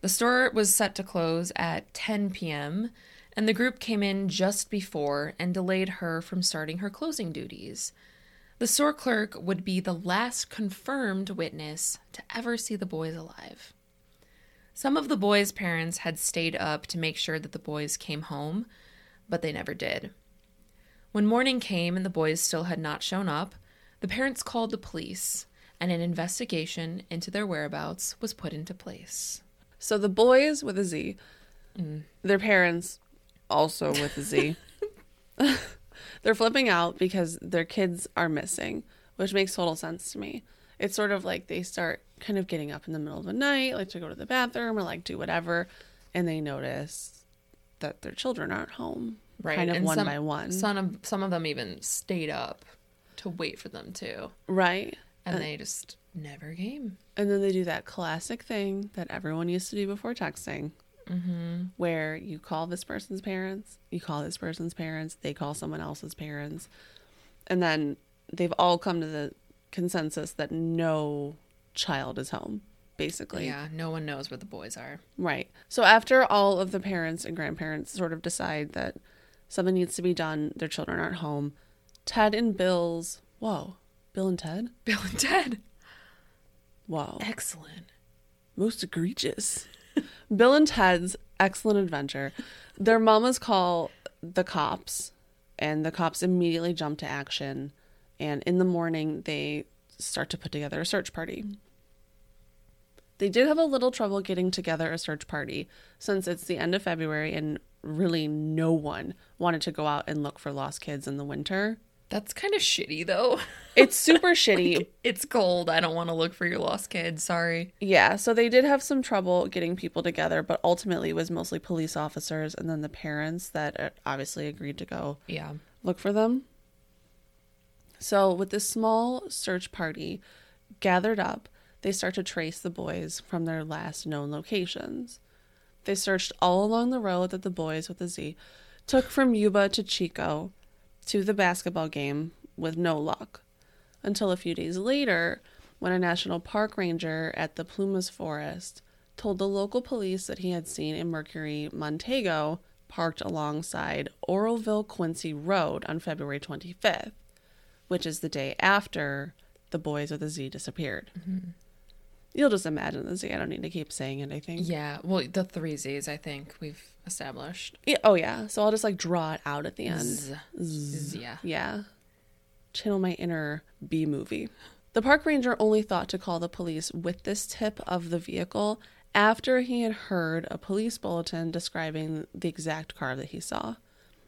[SPEAKER 1] The store was set to close at 10 p.m., and the group came in just before and delayed her from starting her closing duties. The store clerk would be the last confirmed witness to ever see the boys alive. Some of the boys' parents had stayed up to make sure that the boys came home, but they never did. When morning came and the boys still had not shown up, the parents called the police, and an investigation into their whereabouts was put into place.
[SPEAKER 3] So the boys with a Z, mm. their parents also with a Z, they're flipping out because their kids are missing, which makes total sense to me. It's sort of like they start kind of getting up in the middle of the night, like to go to the bathroom or like do whatever, and they notice that their children aren't home. Right. Kind of
[SPEAKER 1] and
[SPEAKER 3] one
[SPEAKER 1] some,
[SPEAKER 3] by one.
[SPEAKER 1] Some of some of them even stayed up to wait for them too,
[SPEAKER 3] Right.
[SPEAKER 1] and uh, they just never came.
[SPEAKER 3] And then they do that classic thing that everyone used to do before texting,
[SPEAKER 1] Mm-hmm.
[SPEAKER 3] where you call this person's parents, you call this person's parents, they call someone else's parents, and then they've all come to the consensus that no child is home, basically.
[SPEAKER 1] Yeah, no one knows where the boys are.
[SPEAKER 3] Right. So after all of the parents and grandparents sort of decide that something needs to be done, their children aren't home, Ted and Bill's, whoa, Bill and Ted?
[SPEAKER 1] Bill and Ted.
[SPEAKER 3] Wow.
[SPEAKER 1] Excellent.
[SPEAKER 3] most egregious. Bill and Ted's excellent adventure. Their mamas call the cops, and the cops immediately jump to action. And in the morning, they start to put together a search party. They did have a little trouble getting together a search party since it's the end of February and really no one wanted to go out and look for lost kids in the winter.
[SPEAKER 1] That's kind of shitty though.
[SPEAKER 3] It's super shitty,
[SPEAKER 1] It's cold. I don't want to look for your lost kids. Sorry.
[SPEAKER 3] Yeah, so they did have some trouble getting people together, but ultimately it was mostly police officers and then the parents that uh, obviously agreed to go
[SPEAKER 1] Yeah.
[SPEAKER 3] look for them. So, with this small search party gathered up, they start to trace the boys from their last known locations. They searched all along the road that the boys with the Z took from Yuba to Chico to the basketball game with no luck. Until a few days later, when a national park ranger at the Plumas Forest told the local police that he had seen a Mercury Montego parked alongside Oroville Quincy Road on February 25th, which is the day after the boys with the Z disappeared. Mm-hmm. You'll just imagine the Z. I don't need to keep saying it, I think.
[SPEAKER 1] Yeah. Well, the three Z's, I think we've established.
[SPEAKER 3] Yeah, oh, yeah. So I'll just like draw it out at the end.
[SPEAKER 1] Z. Z- Yeah.
[SPEAKER 3] Yeah. Channel my inner B movie. The park ranger only thought to call the police with this tip of the vehicle after he had heard a police bulletin describing the exact car that he saw.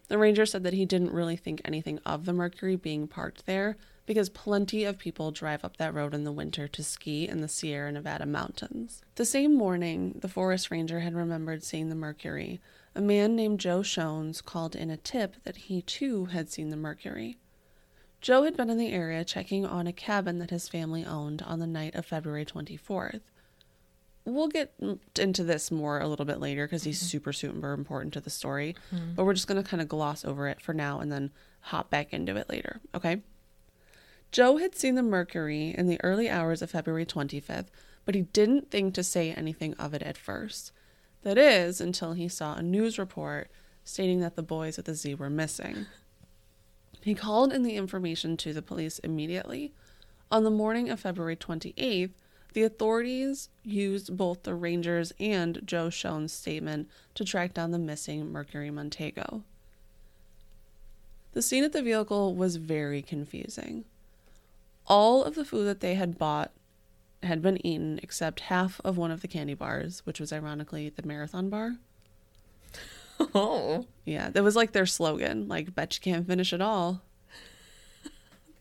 [SPEAKER 3] The ranger said that he didn't really think anything of the Mercury being parked there because plenty of people drive up that road in the winter to ski in the Sierra Nevada mountains. The same morning, the forest ranger had remembered seeing the Mercury. A man named Joe Schons called in a tip that he too had seen the Mercury. Joe had been in the area checking on a cabin that his family owned on the night of February 24th. We'll get into this more a little bit later because he's mm-hmm. super, super important to the story, mm-hmm. but we're just going to kind of gloss over it for now and then hop back into it later, okay? Joe had seen the Mercury in the early hours of February 25th, but he didn't think to say anything of it at first. That is, until he saw a news report stating that the boys at the Z were missing. He called in the information to the police immediately. On the morning of February 28th, the authorities used both the Rangers and Joe Schons' statement to track down the missing Mercury Montego. The scene at the vehicle was very confusing. All of the food that they had bought had been eaten except half of one of the candy bars, which was ironically the marathon bar.
[SPEAKER 1] Oh.
[SPEAKER 3] Yeah, that was like their slogan. Like, bet you can't finish it all.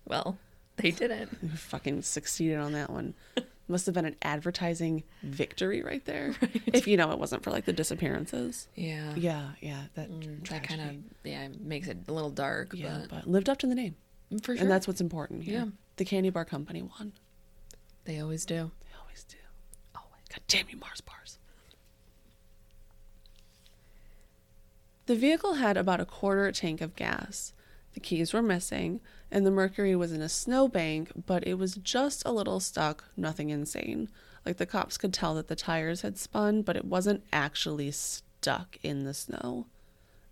[SPEAKER 1] Well, they didn't.
[SPEAKER 3] They fucking succeeded on that one. Must have been an advertising victory right there. If you know it wasn't for like the disappearances.
[SPEAKER 1] Yeah.
[SPEAKER 3] Yeah, yeah, that
[SPEAKER 1] mm,
[SPEAKER 3] That
[SPEAKER 1] kind of yeah makes it a little dark.
[SPEAKER 3] yeah, but lived up to the name,
[SPEAKER 1] for sure.
[SPEAKER 3] and that's what's important. Here.
[SPEAKER 1] Yeah.
[SPEAKER 3] The candy bar company won.
[SPEAKER 1] they always do.
[SPEAKER 3] They always do. Always. God damn you, Mars bars. The vehicle had about a quarter tank of gas. The keys were missing, and the Mercury was in a snowbank, but it was just a little stuck, nothing insane. Like the cops could tell that the tires had spun, but it wasn't actually stuck in the snow.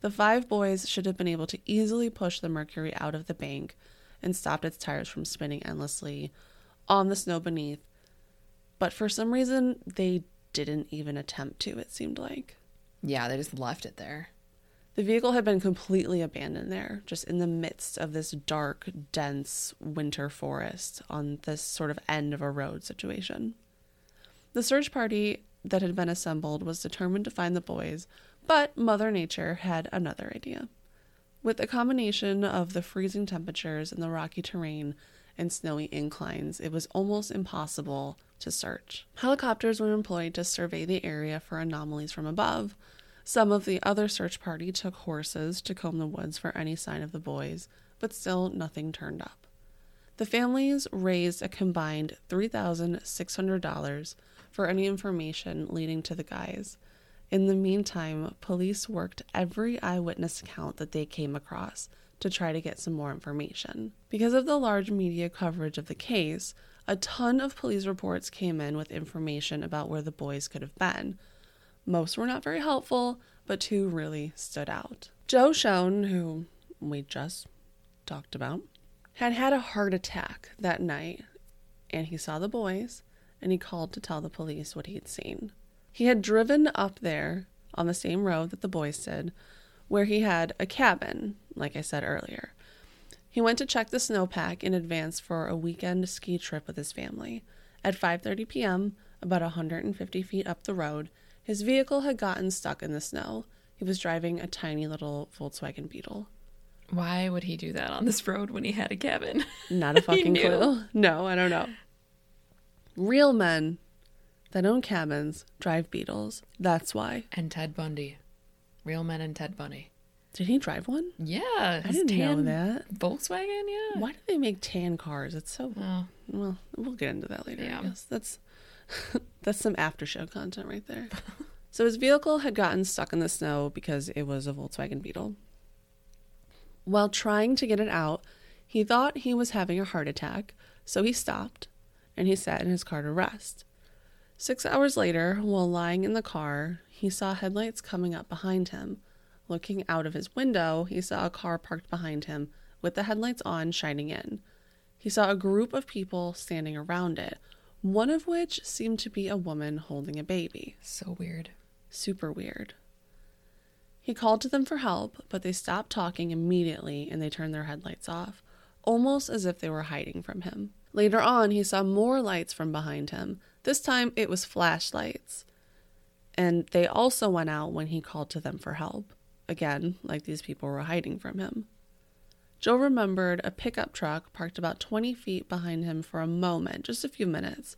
[SPEAKER 3] The five boys should have been able to easily push the Mercury out of the bank and stopped its tires from spinning endlessly on the snow beneath. But for some reason, they didn't even attempt to, it seemed like.
[SPEAKER 1] Yeah, they just left it there.
[SPEAKER 3] The vehicle had been completely abandoned there, just in the midst of this dark, dense winter forest on this sort of end of a road situation. The search party that had been assembled was determined to find the boys, but Mother Nature had another idea. With the combination of the freezing temperatures and the rocky terrain and snowy inclines, it was almost impossible to search. Helicopters were employed to survey the area for anomalies from above. Some of the other search party took horses to comb the woods for any sign of the boys, but still nothing turned up. The families raised a combined $3,600 for any information leading to the guys. In the meantime, police worked every eyewitness account that they came across to try to get some more information. Because of the large media coverage of the case, a ton of police reports came in with information about where the boys could have been. Most were not very helpful, but two really stood out. Joe Schons, who we just talked about, had had a heart attack that night, and he saw the boys and he called to tell the police what he'd seen. He had driven up there on the same road that the boys did, where he had a cabin, like I said earlier. He went to check the snowpack in advance for a weekend ski trip with his family. At 5:30 p.m., about 150 feet up the road, his vehicle had gotten stuck in the snow. He was driving a tiny little Volkswagen Beetle.
[SPEAKER 1] Why would he do that on this road when he had a cabin?
[SPEAKER 3] Not a fucking clue. No, I don't know. Real men that own cabins drive Beetles. That's why.
[SPEAKER 1] and Ted Bundy, real men and Ted Bundy.
[SPEAKER 3] Did he drive one?
[SPEAKER 1] Yeah,
[SPEAKER 3] I didn't know that.
[SPEAKER 1] Volkswagen. Yeah.
[SPEAKER 3] Why do they make tan cars? It's so
[SPEAKER 1] Oh,
[SPEAKER 3] well. We'll get into that later.
[SPEAKER 1] Yeah.
[SPEAKER 3] I guess that's that's some after show content right there. so his vehicle had gotten stuck in the snow because it was a Volkswagen Beetle. While trying to get it out, he thought he was having a heart attack, so he stopped and he sat in his car to rest. Six hours later, while lying in the car, he saw headlights coming up behind him. Looking out of his window, he saw a car parked behind him with the headlights on, shining in. He saw a group of people standing around it, one of which seemed to be a woman holding a baby.
[SPEAKER 1] so weird.
[SPEAKER 3] Super weird. He called to them for help, but they stopped talking immediately and they turned their headlights off, almost as if they were hiding from him. Later on, he saw more lights from behind him. This time it was flashlights. And they also went out when he called to them for help. Again, like these people were hiding from him. Joe remembered a pickup truck parked about 20 feet behind him for a moment, just a few minutes,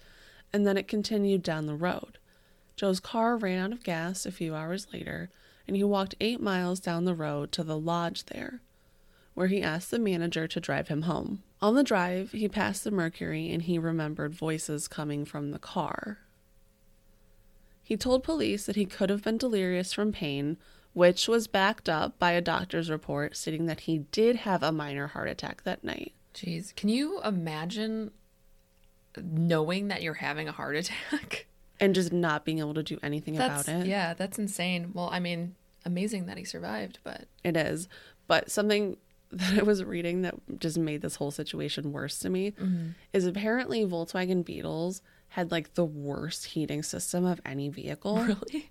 [SPEAKER 3] and then it continued down the road. Joe's car ran out of gas a few hours later, and he walked eight miles down the road to the lodge there, where he asked the manager to drive him home. On the drive, he passed the Mercury and he remembered voices coming from the car. He told police that he could have been delirious from pain, which was backed up by a doctor's report stating that he did have a minor heart attack that night.
[SPEAKER 1] Jeez, can you imagine knowing that you're having a heart attack?
[SPEAKER 3] And just not being able to do anything
[SPEAKER 1] That's
[SPEAKER 3] about it.
[SPEAKER 1] yeah, that's insane. Well, I mean, amazing that he survived, but
[SPEAKER 3] It is. But something that I was reading that just made this whole situation worse to me mm-hmm. is apparently Volkswagen Beetles had like the worst heating system of any vehicle.
[SPEAKER 1] really,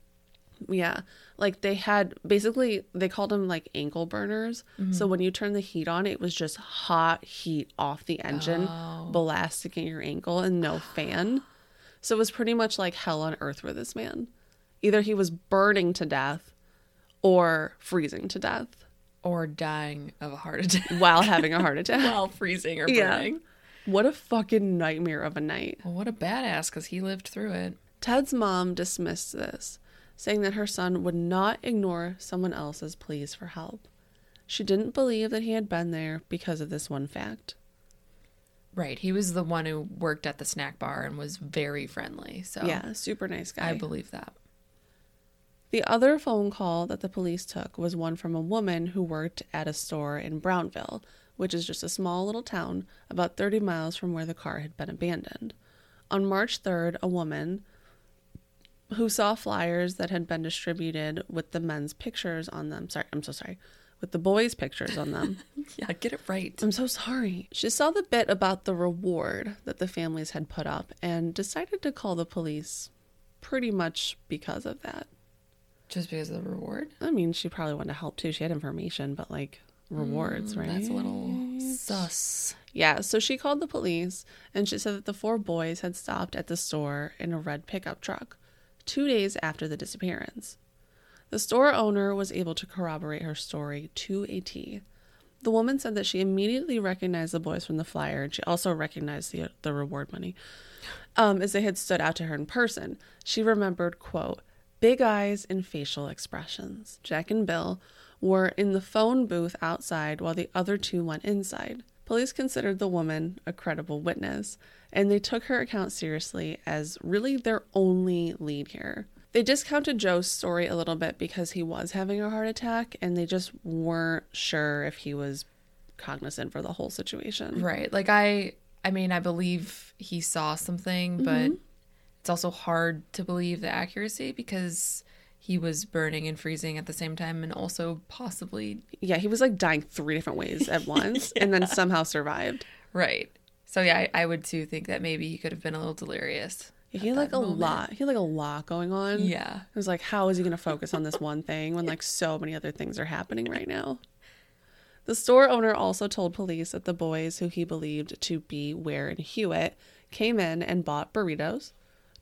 [SPEAKER 3] Yeah. Like they had basically they called them like ankle burners. So mm-hmm. when you turn the heat on, it was just hot heat off the engine
[SPEAKER 1] Oh.
[SPEAKER 3] blasting at your ankle and no fan. So it was pretty much like hell on earth for this man. Either he was burning to death or freezing to death
[SPEAKER 1] Or dying of a heart attack
[SPEAKER 3] while having a heart attack.
[SPEAKER 1] while freezing or
[SPEAKER 3] Yeah.
[SPEAKER 1] burning.
[SPEAKER 3] What a fucking nightmare of a night.
[SPEAKER 1] Well, what a badass because he lived through it.
[SPEAKER 3] Ted's mom dismissed this, saying that her son would not ignore someone else's pleas for help. She didn't believe that he had been there because of this one fact.
[SPEAKER 1] Right. He was the one who worked at the snack bar and was very friendly. So
[SPEAKER 3] Yeah, super nice guy.
[SPEAKER 1] I believe that.
[SPEAKER 3] The other phone call that the police took was one from a woman who worked at a store in Brownsville, which is just a small little town about 30 miles from where the car had been abandoned. On March 3rd, a woman who saw flyers that had been distributed with the men's pictures on them, sorry, I'm so sorry, with the boys' pictures on them.
[SPEAKER 1] Yeah, get it right.
[SPEAKER 3] I'm so sorry. She saw the bit about the reward that the families had put up and decided to call the police pretty much because of that.
[SPEAKER 1] Just because of the reward.
[SPEAKER 3] I mean, she probably wanted to help too. She had information, but like rewards, right?
[SPEAKER 1] Mm, That's a little sus.
[SPEAKER 3] Yeah, so she called the police and she said that the four boys had stopped at the store in a red pickup truck two days after the disappearance. The store owner was able to corroborate her story to a T. The woman said that she immediately recognized the boys from the flyer and she also recognized the, the reward money um, as they had stood out to her in person. She remembered, quote, big eyes and facial expressions. Jack and Bill were in the phone booth outside while the other two went inside. Police considered the woman a credible witness, and they took her account seriously as really their only lead here. They discounted Joe's story a little bit because he was having a heart attack, and they just weren't sure if he was cognizant for the whole situation.
[SPEAKER 1] Right. Like I I mean, I believe he saw something, but mm-hmm. It's also hard to believe the accuracy because he was burning and freezing at the same time and also possibly
[SPEAKER 3] Yeah, he was like dying three different ways at once, and then somehow survived.
[SPEAKER 1] right. So yeah, I, I would too think that maybe he could have been a little delirious.
[SPEAKER 3] He had like a lot. He had like a lot going on.
[SPEAKER 1] Yeah.
[SPEAKER 3] It was like, how is he going to focus on this one thing when like so many other things are happening right now? The store owner also told police that the boys, who he believed to be Weiher and Huett, came in and bought burritos,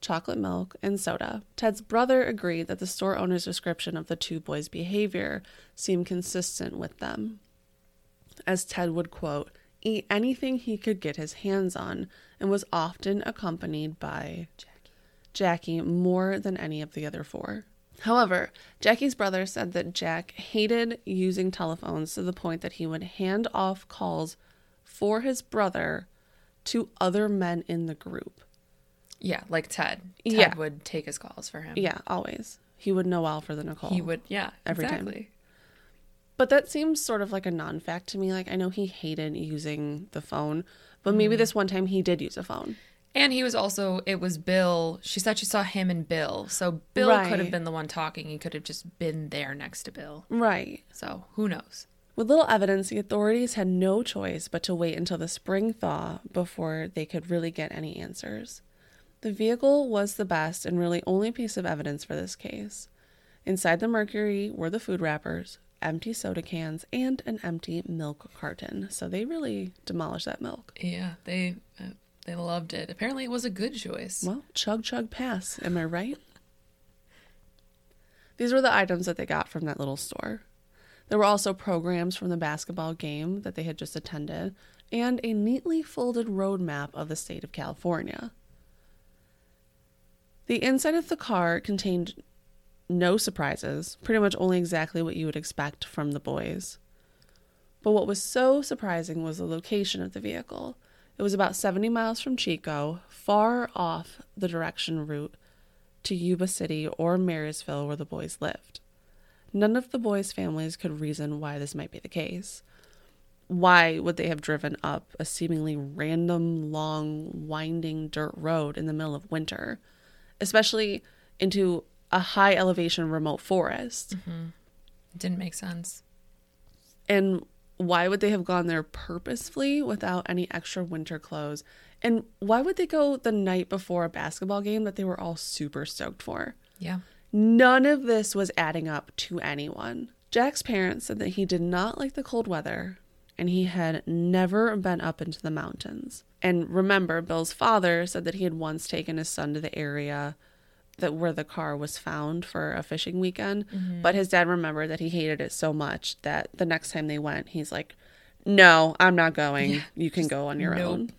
[SPEAKER 3] chocolate milk, and soda. Ted's brother agreed that the store owner's description of the two boys' behavior seemed consistent with them. As Ted would quote, eat anything he could get his hands on, and was often accompanied by Jackie more than any of the other four. However, Jackie's brother said that Jack hated using telephones to the point that he would hand off calls for his brother to other men in the group.
[SPEAKER 1] Yeah, like Ted. Ted
[SPEAKER 3] Yeah.
[SPEAKER 1] would take his calls for him.
[SPEAKER 3] Yeah, always. He would know all for the Nicole.
[SPEAKER 1] He would yeah,
[SPEAKER 3] Every time.
[SPEAKER 1] exactly.
[SPEAKER 3] But that seems sort of like a non fact to me. Like, I know he hated using the phone, but maybe mm-hmm. this one time he did use a phone.
[SPEAKER 1] And he was also, it was Bill. She said she saw him and Bill. So Bill could have been the one talking. He could have just been there next to Bill.
[SPEAKER 3] Right.
[SPEAKER 1] So who knows?
[SPEAKER 3] With little evidence, the authorities had no choice but to wait until the spring thaw before they could really get any answers. The vehicle was the best and really only piece of evidence for this case. Inside the Mercury were the food wrappers, empty soda cans, and an empty milk carton. So they really demolished that milk.
[SPEAKER 1] Yeah, they uh, they loved it. Apparently, it was a good choice.
[SPEAKER 3] Well, chug chug pass, am I right? These were the items that they got from that little store. There were also programs from the basketball game that they had just attended, and a neatly folded road map of the state of California. The inside of the car contained no surprises, pretty much only exactly what you would expect from the boys. But what was so surprising was the location of the vehicle. It was about 70 miles from Chico, far off the direction route to Yuba City or Marysville where the boys lived. None of the boys' families could reason why this might be the case. Why would they have driven up a seemingly random, long, winding dirt road in the middle of winter, especially into a high elevation remote forest?
[SPEAKER 1] It didn't make sense.
[SPEAKER 3] And why would they have gone there purposefully without any extra winter clothes? And why would they go the night before a basketball game that they were all super stoked for?
[SPEAKER 1] Yeah.
[SPEAKER 3] None of this was adding up to anyone. Jack's parents said that he did not like the cold weather and he had never been up into the mountains. And remember, Bill's father said that he had once taken his son to the area that where the car was found for a fishing weekend, mm-hmm. but his dad remembered that he hated it so much that the next time they went, he's like, "No, I'm not going. you can go on your
[SPEAKER 1] nope.
[SPEAKER 3] own."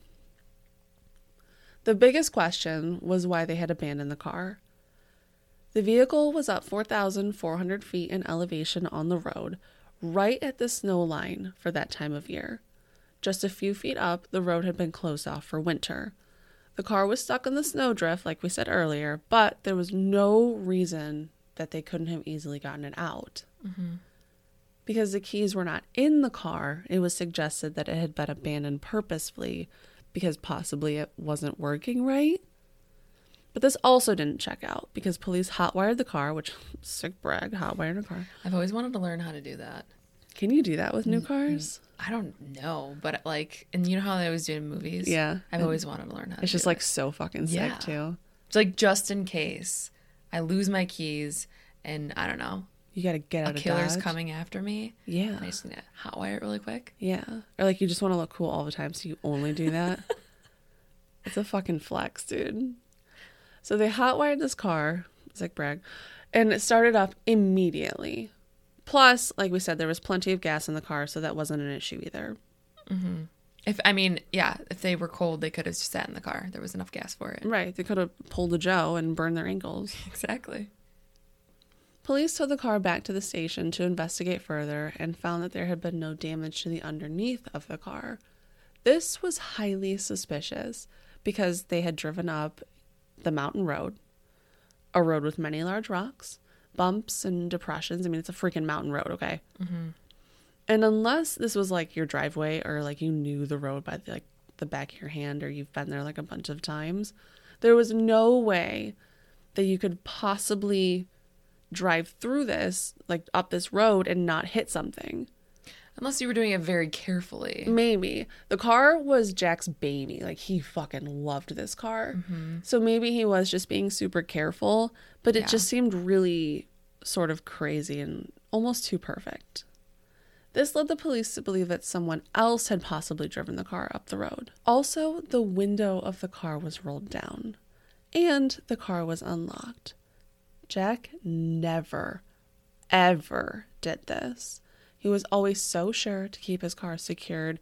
[SPEAKER 3] The biggest question was why they had abandoned the car. The vehicle was up 4,400 feet in elevation on the road, right at the snow line for that time of year. Just a few feet up, the road had been closed off for winter. The car was stuck in the snowdrift, like we said earlier, but there was no reason that they couldn't have easily gotten it out. Mm-hmm. Because the keys were not in the car, it was suggested that it had been abandoned purposefully because possibly it wasn't working right. But this also didn't check out because police hotwired the car, which sick brag, hotwired a car.
[SPEAKER 1] I've always wanted to learn how to do that.
[SPEAKER 3] Can you do that with new mm, cars?
[SPEAKER 1] I don't know, but like, and you know how they always do in movies.
[SPEAKER 3] Yeah.
[SPEAKER 1] I've always wanted to learn how. To It's
[SPEAKER 3] just
[SPEAKER 1] do
[SPEAKER 3] like so fucking sick
[SPEAKER 1] Yeah.
[SPEAKER 3] too.
[SPEAKER 1] It's like just in case I lose my keys and I don't know
[SPEAKER 3] You got to get
[SPEAKER 1] a
[SPEAKER 3] out of
[SPEAKER 1] killer's
[SPEAKER 3] Dodge.
[SPEAKER 1] coming after me.
[SPEAKER 3] Yeah.
[SPEAKER 1] I just need to hotwire it really quick.
[SPEAKER 3] Yeah. Or like you just want to look cool all the time, so you only do that. it's a fucking flex, dude. So they hotwired this car, Zick brag, and it started up immediately. Plus, like we said, there was plenty of gas in the car, so that wasn't an issue either. Mm-hmm.
[SPEAKER 1] If I mean, yeah, if they were cold, they could have just sat in the car. There was enough gas for it.
[SPEAKER 3] Right. They could have pulled a Joe and burned their ankles.
[SPEAKER 1] Exactly.
[SPEAKER 3] Police towed the car back to the station to investigate further and found that there had been no damage to the underneath of the car. This was highly suspicious because they had driven up the mountain road, a road with many large rocks, bumps, and depressions. I mean, it's a freaking mountain road, okay? Mm-hmm. And unless this was like your driveway or like you knew the road by the, like the back of your hand or you've been there like a bunch of times, there was no way that you could possibly drive through this like up this road and not hit something.
[SPEAKER 1] Unless you were doing it very carefully.
[SPEAKER 3] Maybe the car was Jack's baby. Like he fucking loved this car. Mm-hmm. So maybe he was just being super careful, but it
[SPEAKER 1] Yeah.
[SPEAKER 3] just seemed really sort of crazy and almost too perfect. This led the police to believe that someone else had possibly driven the car up the road. Also, the window of the car was rolled down and the car was unlocked. Jack never, ever did this. He was always so sure to keep his car secured.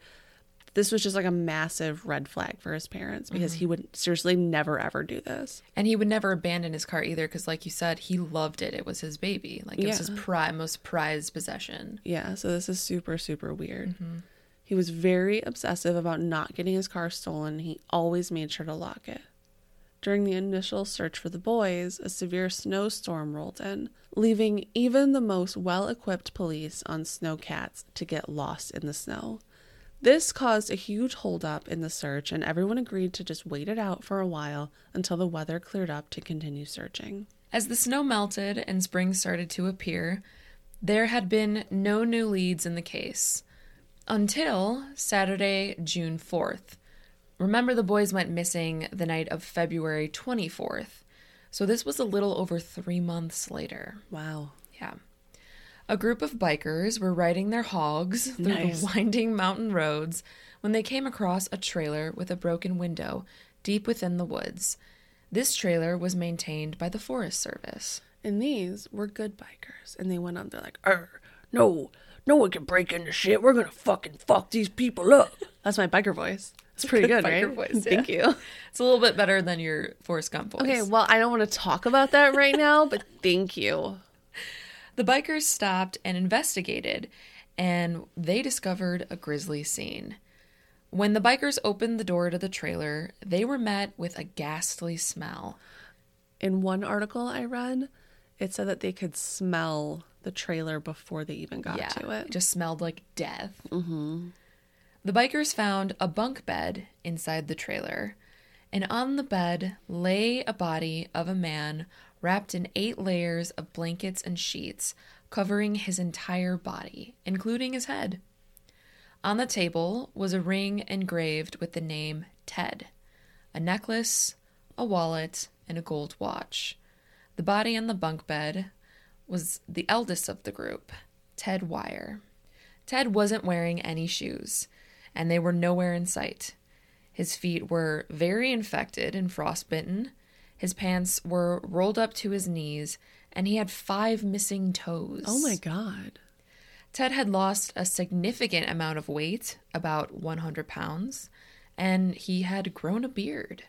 [SPEAKER 3] This was just like a massive red flag for his parents because he mm-hmm. would seriously never ever do this.
[SPEAKER 1] And he would never abandon his car either because, like you said, he loved it. It was his baby. Like, it was his pri- most prized possession.
[SPEAKER 3] Yeah, so this is super, super weird. Mm-hmm. He was very obsessive about not getting his car stolen. He always made sure to lock it. During the initial search for the boys, a severe snowstorm rolled in, leaving even the most well equipped police on snowcats to get lost in the snow. This caused a huge holdup in the search, and everyone agreed to just wait it out for a while until the weather cleared up to continue searching.
[SPEAKER 1] As the snow melted and spring started to appear, there had been no new leads in the case until Saturday, June 4th. Remember, the boys went missing the night of February 24th. So this was a little over three months later.
[SPEAKER 3] Wow.
[SPEAKER 1] Yeah. A group of bikers were riding their hogs through
[SPEAKER 3] Nice.
[SPEAKER 1] the winding mountain roads when they came across a trailer with a broken window deep within the woods. This trailer was maintained by the Forest Service.
[SPEAKER 3] And these were good bikers. And they went on, they're like, Arr, no, no one can break into shit. We're gonna fucking fuck these people up. That's my biker voice. It's pretty good,
[SPEAKER 1] biker
[SPEAKER 3] right?
[SPEAKER 1] voice,
[SPEAKER 3] Thank you.
[SPEAKER 1] It's a little bit better than your Forrest Gump voice.
[SPEAKER 3] Okay, well, I don't want to talk about that right now, but thank you.
[SPEAKER 1] The bikers stopped and investigated, and they discovered a grisly scene. When the bikers opened the door to the trailer, they were met with a ghastly smell.
[SPEAKER 3] In one article I read, it said that they could smell the trailer before they even got to it.
[SPEAKER 1] just smelled like death. Mm-hmm. The bikers found a bunk bed inside the trailer, and on the bed lay a body of a man wrapped in eight layers of blankets and sheets, covering his entire body, including his head. On the table was a ring engraved with the name Ted, a necklace, a wallet, and a gold watch. The body on the bunk bed was the eldest of the group, Ted Weiher. Ted wasn't wearing any shoes, and they were nowhere in sight. His feet were very infected and frostbitten. His pants were rolled up to his knees, and he had five missing toes.
[SPEAKER 3] Oh my god.
[SPEAKER 1] Ted had lost a significant amount of weight, about 100 pounds, and he had grown a beard.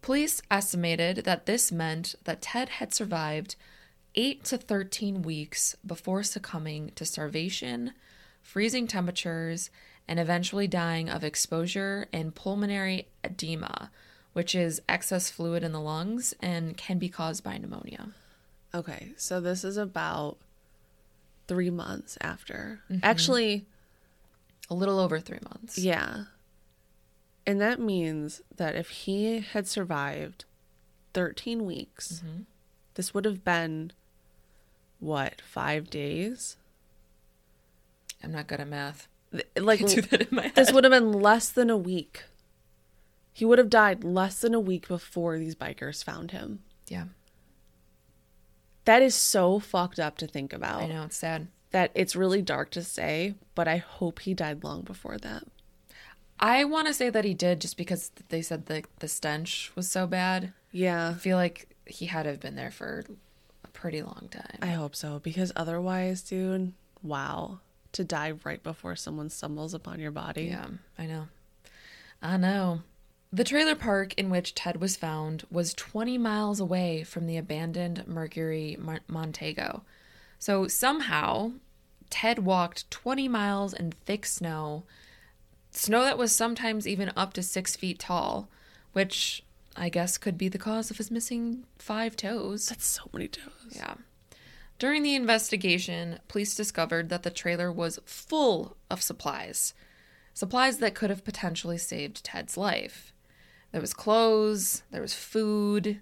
[SPEAKER 1] Police estimated that this meant that Ted had survived 8 to 13 weeks before succumbing to starvation, freezing temperatures, and eventually dying of exposure and pulmonary edema, which is excess fluid in the lungs and can be caused by pneumonia.
[SPEAKER 3] Okay, so this is about three months after.
[SPEAKER 1] Mm-hmm.
[SPEAKER 3] Actually,
[SPEAKER 1] A little over three months.
[SPEAKER 3] yeah. And that means that if he had survived 13 weeks,
[SPEAKER 1] Mm-hmm.
[SPEAKER 3] this would have been what, five days?
[SPEAKER 1] I'm not good at math.
[SPEAKER 3] Like,
[SPEAKER 1] do that in my head.
[SPEAKER 3] this would have been less than a week. He would have died less than a week before these bikers found him.
[SPEAKER 1] yeah,
[SPEAKER 3] That is so fucked up to think about.
[SPEAKER 1] I know it's sad.
[SPEAKER 3] That it's really dark to say, but I hope he died long before that.
[SPEAKER 1] I want to say that he did just because they said the the stench was so bad.
[SPEAKER 3] Yeah,
[SPEAKER 1] I feel like he had to have been there for a pretty long time.
[SPEAKER 3] I hope so because otherwise, dude, wow, to die right before someone stumbles upon your body.
[SPEAKER 1] Yeah, I know. I know. The trailer park in which Ted was found was 20 miles away from the abandoned Mercury Mon- Montego. So somehow, Ted walked 20 miles in thick snow, snow that was sometimes even up to six feet tall, which I guess could be the cause of his missing five toes.
[SPEAKER 3] That's so many toes.
[SPEAKER 1] Yeah. During the investigation, police discovered that the trailer was full of supplies. Supplies that could have potentially saved Ted's life. There was clothes, there was food,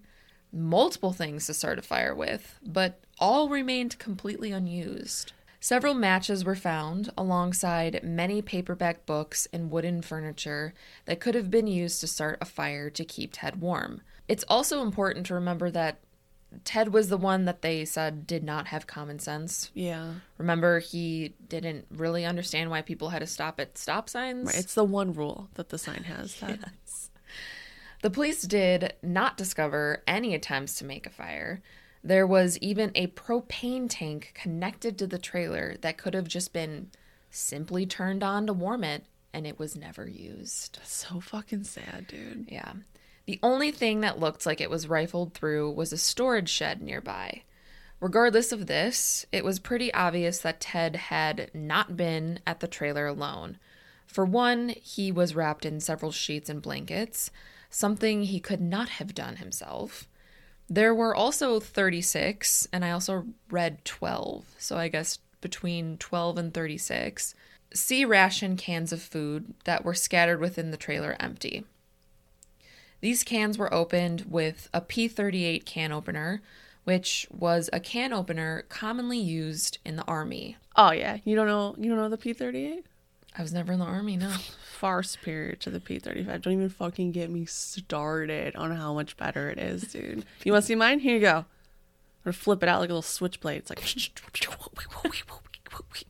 [SPEAKER 1] multiple things to start a fire with, but all remained completely unused. Several matches were found alongside many paperback books and wooden furniture that could have been used to start a fire to keep Ted warm. It's also important to remember that Ted was the one that they said did not have common sense.
[SPEAKER 3] Yeah.
[SPEAKER 1] Remember, he didn't really understand why people had to stop at stop signs.
[SPEAKER 3] Right. It's the one rule that the sign has. That.
[SPEAKER 1] The police did not discover any attempts to make a fire. There was even a propane tank connected to the trailer that could have just been simply turned on to warm it, and it was never used.
[SPEAKER 3] So fucking sad, dude.
[SPEAKER 1] Yeah. The only thing that looked like it was rifled through was a storage shed nearby. Regardless of this, it was pretty obvious that Ted had not been at the trailer alone. For one, he was wrapped in several sheets and blankets, something he could not have done himself. There were also 36, and I also read 12, so I guess between 12 and 36, C ration cans of food that were scattered within the trailer empty. These cans were opened with a P38 can opener, which was a can opener commonly used in the army.
[SPEAKER 3] Oh yeah, you don't know you don't know the P thirty eight?
[SPEAKER 1] I was never in the army, no.
[SPEAKER 3] Far superior to the P thirty five. Don't even fucking get me started on how much better it is, dude. You want to see mine? Here you go. Or flip it out like a little switchblade. It's like.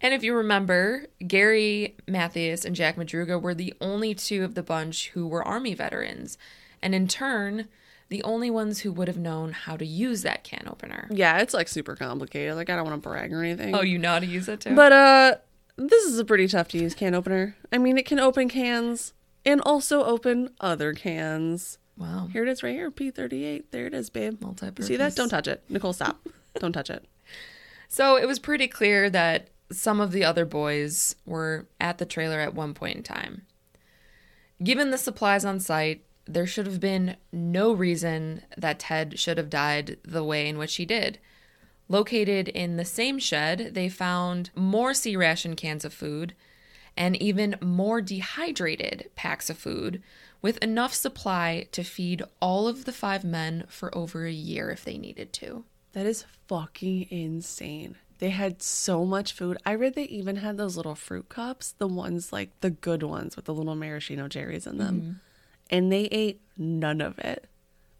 [SPEAKER 1] And if you remember, Gary Mathias and Jack Madruga were the only two of the bunch who were Army veterans, and in turn, the only ones who would have known how to use that can opener.
[SPEAKER 3] Yeah, it's like super complicated. Like I don't want to brag or anything.
[SPEAKER 1] Oh, you know how to use it too?
[SPEAKER 3] But uh this is a pretty tough to use can opener. I mean, it can open cans and also open other cans.
[SPEAKER 1] wow.
[SPEAKER 3] Here it is right here, P38. There it is, babe.
[SPEAKER 1] Multi-purpose.
[SPEAKER 3] See that? Don't touch it. Nicole, stop. don't touch it.
[SPEAKER 1] So it was pretty clear that some of the other boys were at the trailer at one point in time. Given the supplies on site, there should have been no reason that Ted should have died the way in which he did. Located in the same shed, they found more C ration cans of food and even more dehydrated packs of food with enough supply to feed all of the five men for over a year if they needed to.
[SPEAKER 3] That is fucking insane. They had so much food. I read they even had those little fruit cups, the ones like the good ones with the little maraschino cherries in them. Mm-hmm. And they ate none of it.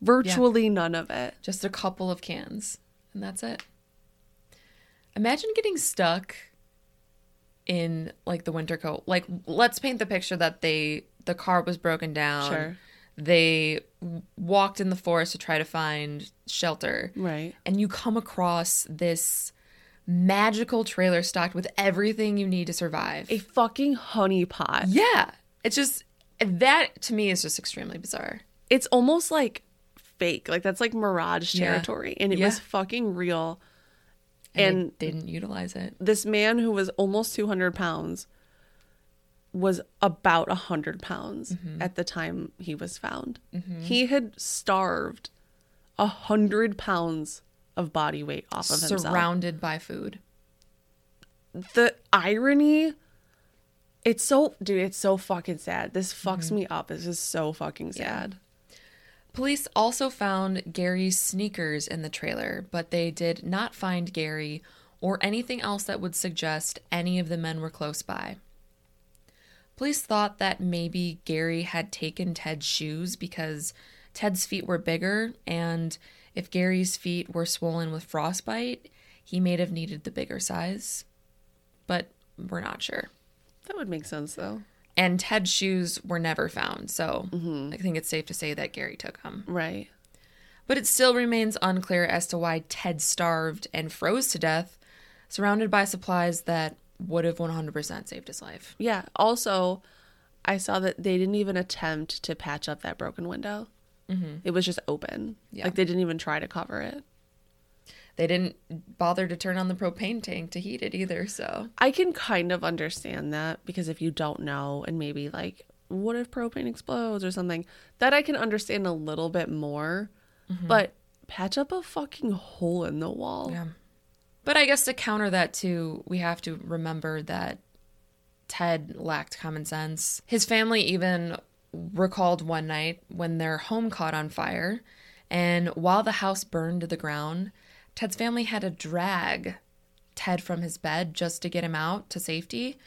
[SPEAKER 3] Virtually none of it.
[SPEAKER 1] Just a couple of cans, and that's it. Imagine getting stuck in like the winter coat. Like let's paint the picture that they the car was broken down.
[SPEAKER 3] Sure.
[SPEAKER 1] They walked in the forest to try to find shelter.
[SPEAKER 3] Right.
[SPEAKER 1] And you come across this magical trailer stocked with everything you need to survive.
[SPEAKER 3] A fucking honey pot.
[SPEAKER 1] yeah. It's just that to me is just extremely bizarre.
[SPEAKER 3] It's almost like fake. Like that's like mirage
[SPEAKER 1] Yeah.
[SPEAKER 3] territory. And it
[SPEAKER 1] Yeah.
[SPEAKER 3] was fucking real.
[SPEAKER 1] And,
[SPEAKER 3] And-
[SPEAKER 1] they didn't utilize it.
[SPEAKER 3] This man who was almost 200 pounds was about 100 pounds
[SPEAKER 1] Mm-hmm.
[SPEAKER 3] at the time he was found. He had starved 100 pounds of body weight off of himself.
[SPEAKER 1] Surrounded by food.
[SPEAKER 3] the irony it's so dude it's so fucking sad this fucks mm-hmm. me up this is so fucking sad
[SPEAKER 1] Police also found Gary's sneakers in the trailer, but they did not find Gary or anything else that would suggest any of the men were close by. Police thought that maybe Gary had taken Ted's shoes because Ted's feet were bigger, and if Gary's feet were swollen with frostbite, he may have needed the bigger size. But we're not sure.
[SPEAKER 3] that would make sense though
[SPEAKER 1] And Ted's shoes were never found, so mm-hmm. I think it's safe to say that Gary took them.
[SPEAKER 3] right
[SPEAKER 1] But it still remains unclear as to why Ted starved and froze to death, surrounded by supplies that would have 100% saved his life.
[SPEAKER 3] yeah also i saw that they didn't even attempt to patch up that broken window Mm-hmm. it was just open
[SPEAKER 1] Yeah.
[SPEAKER 3] like they didn't even try to cover it
[SPEAKER 1] They didn't bother to turn on the propane tank to heat it either, so.
[SPEAKER 3] i can kind of understand that because if you don't know and maybe like what if propane explodes or something that i can understand a little bit more mm-hmm. but patch up a fucking hole in the wall
[SPEAKER 1] Yeah. But I guess to counter that too, we have to remember that Ted lacked common sense. His family even recalled one night when their home caught on fire, and while the house burned to the ground, Ted's family had to drag Ted from his bed just to get him out to safety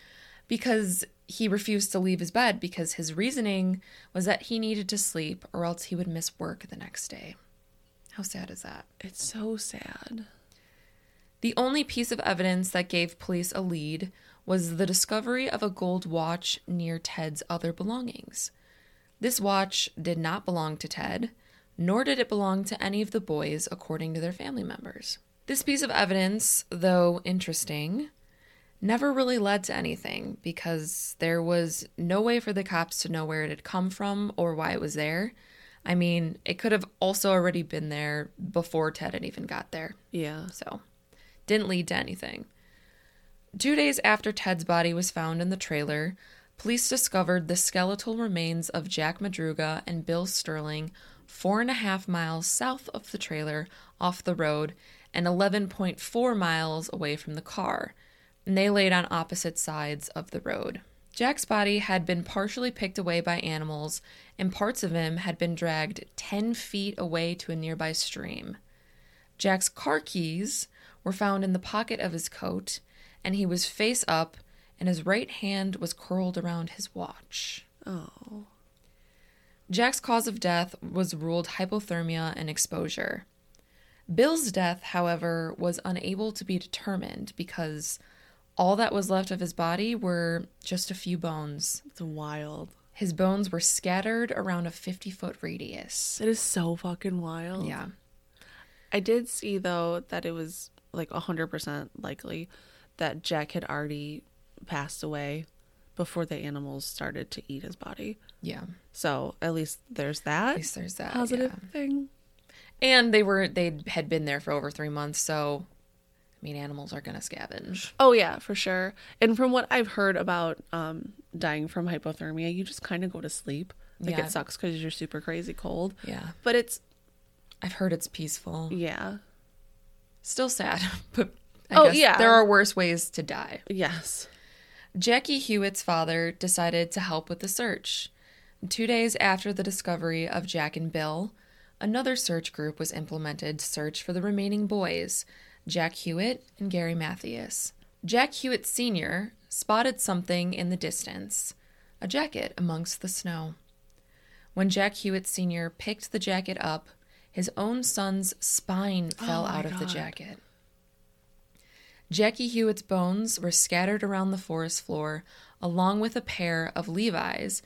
[SPEAKER 1] because he refused to leave his bed because his reasoning was that he needed to sleep or else he would miss work the next day. How sad is that?
[SPEAKER 3] It's so sad.
[SPEAKER 1] The only piece of evidence that gave police a lead was the discovery of a gold watch near Ted's other belongings. This watch did not belong to Ted, nor did it belong to any of the boys, according to their family members. This piece of evidence, though interesting, never really led to anything because there was no way for the cops to know where it had come from or why it was there. I mean, it could have also already been there before Ted had even got there.
[SPEAKER 3] Yeah.
[SPEAKER 1] So, didn't lead to anything. Two days after Ted's body was found in the trailer, police discovered the skeletal remains of Jack Madruga and Bill Sterling four and a half miles south of the trailer off the road and 11.4 miles away from the car, and they laid on opposite sides of the road. Jack's body had been partially picked away by animals, and parts of him had been dragged 10 feet away to a nearby stream. Jack's car keys were found in the pocket of his coat, and he was face up, and his right hand was curled around his watch.
[SPEAKER 3] Oh.
[SPEAKER 1] Jack's cause of death was ruled hypothermia and exposure. Bill's death, however, was unable to be determined because all that was left of his body were just a few bones.
[SPEAKER 3] It's wild.
[SPEAKER 1] His bones were scattered around a 50 foot radius.
[SPEAKER 3] It is so fucking wild.
[SPEAKER 1] Yeah.
[SPEAKER 3] I did see though that it was like 100% likely that Jack had already passed away before the animals started to eat his body.
[SPEAKER 1] Yeah.
[SPEAKER 3] So at least there's that
[SPEAKER 1] At least there's that.
[SPEAKER 3] positive
[SPEAKER 1] yeah.
[SPEAKER 3] thing.
[SPEAKER 1] And they were they had been there for over three months, so I mean animals are gonna scavenge.
[SPEAKER 3] Oh yeah, for sure. And from what I've heard about um, dying from hypothermia, you just kind of go to sleep. Like
[SPEAKER 1] Yeah.
[SPEAKER 3] it sucks because you're super crazy cold.
[SPEAKER 1] Yeah.
[SPEAKER 3] But it's
[SPEAKER 1] I've heard it's peaceful.
[SPEAKER 3] yeah,
[SPEAKER 1] Still sad, but I
[SPEAKER 3] Oh,
[SPEAKER 1] guess
[SPEAKER 3] yeah.
[SPEAKER 1] there are worse ways to die.
[SPEAKER 3] yes.
[SPEAKER 1] Jackie Huett's father decided to help with the search. Two days after the discovery of Jack and Bill, another search group was implemented to search for the remaining boys, Jack Huett and Gary Mathias. Jack Huett Sr. spotted something in the distance a jacket amongst the snow. When Jack Huett Sr. picked the jacket up, his own son's spine oh fell
[SPEAKER 3] Oh
[SPEAKER 1] out of the jacket. Jackie Huett's bones were scattered around the forest floor, along with a pair of Levi's.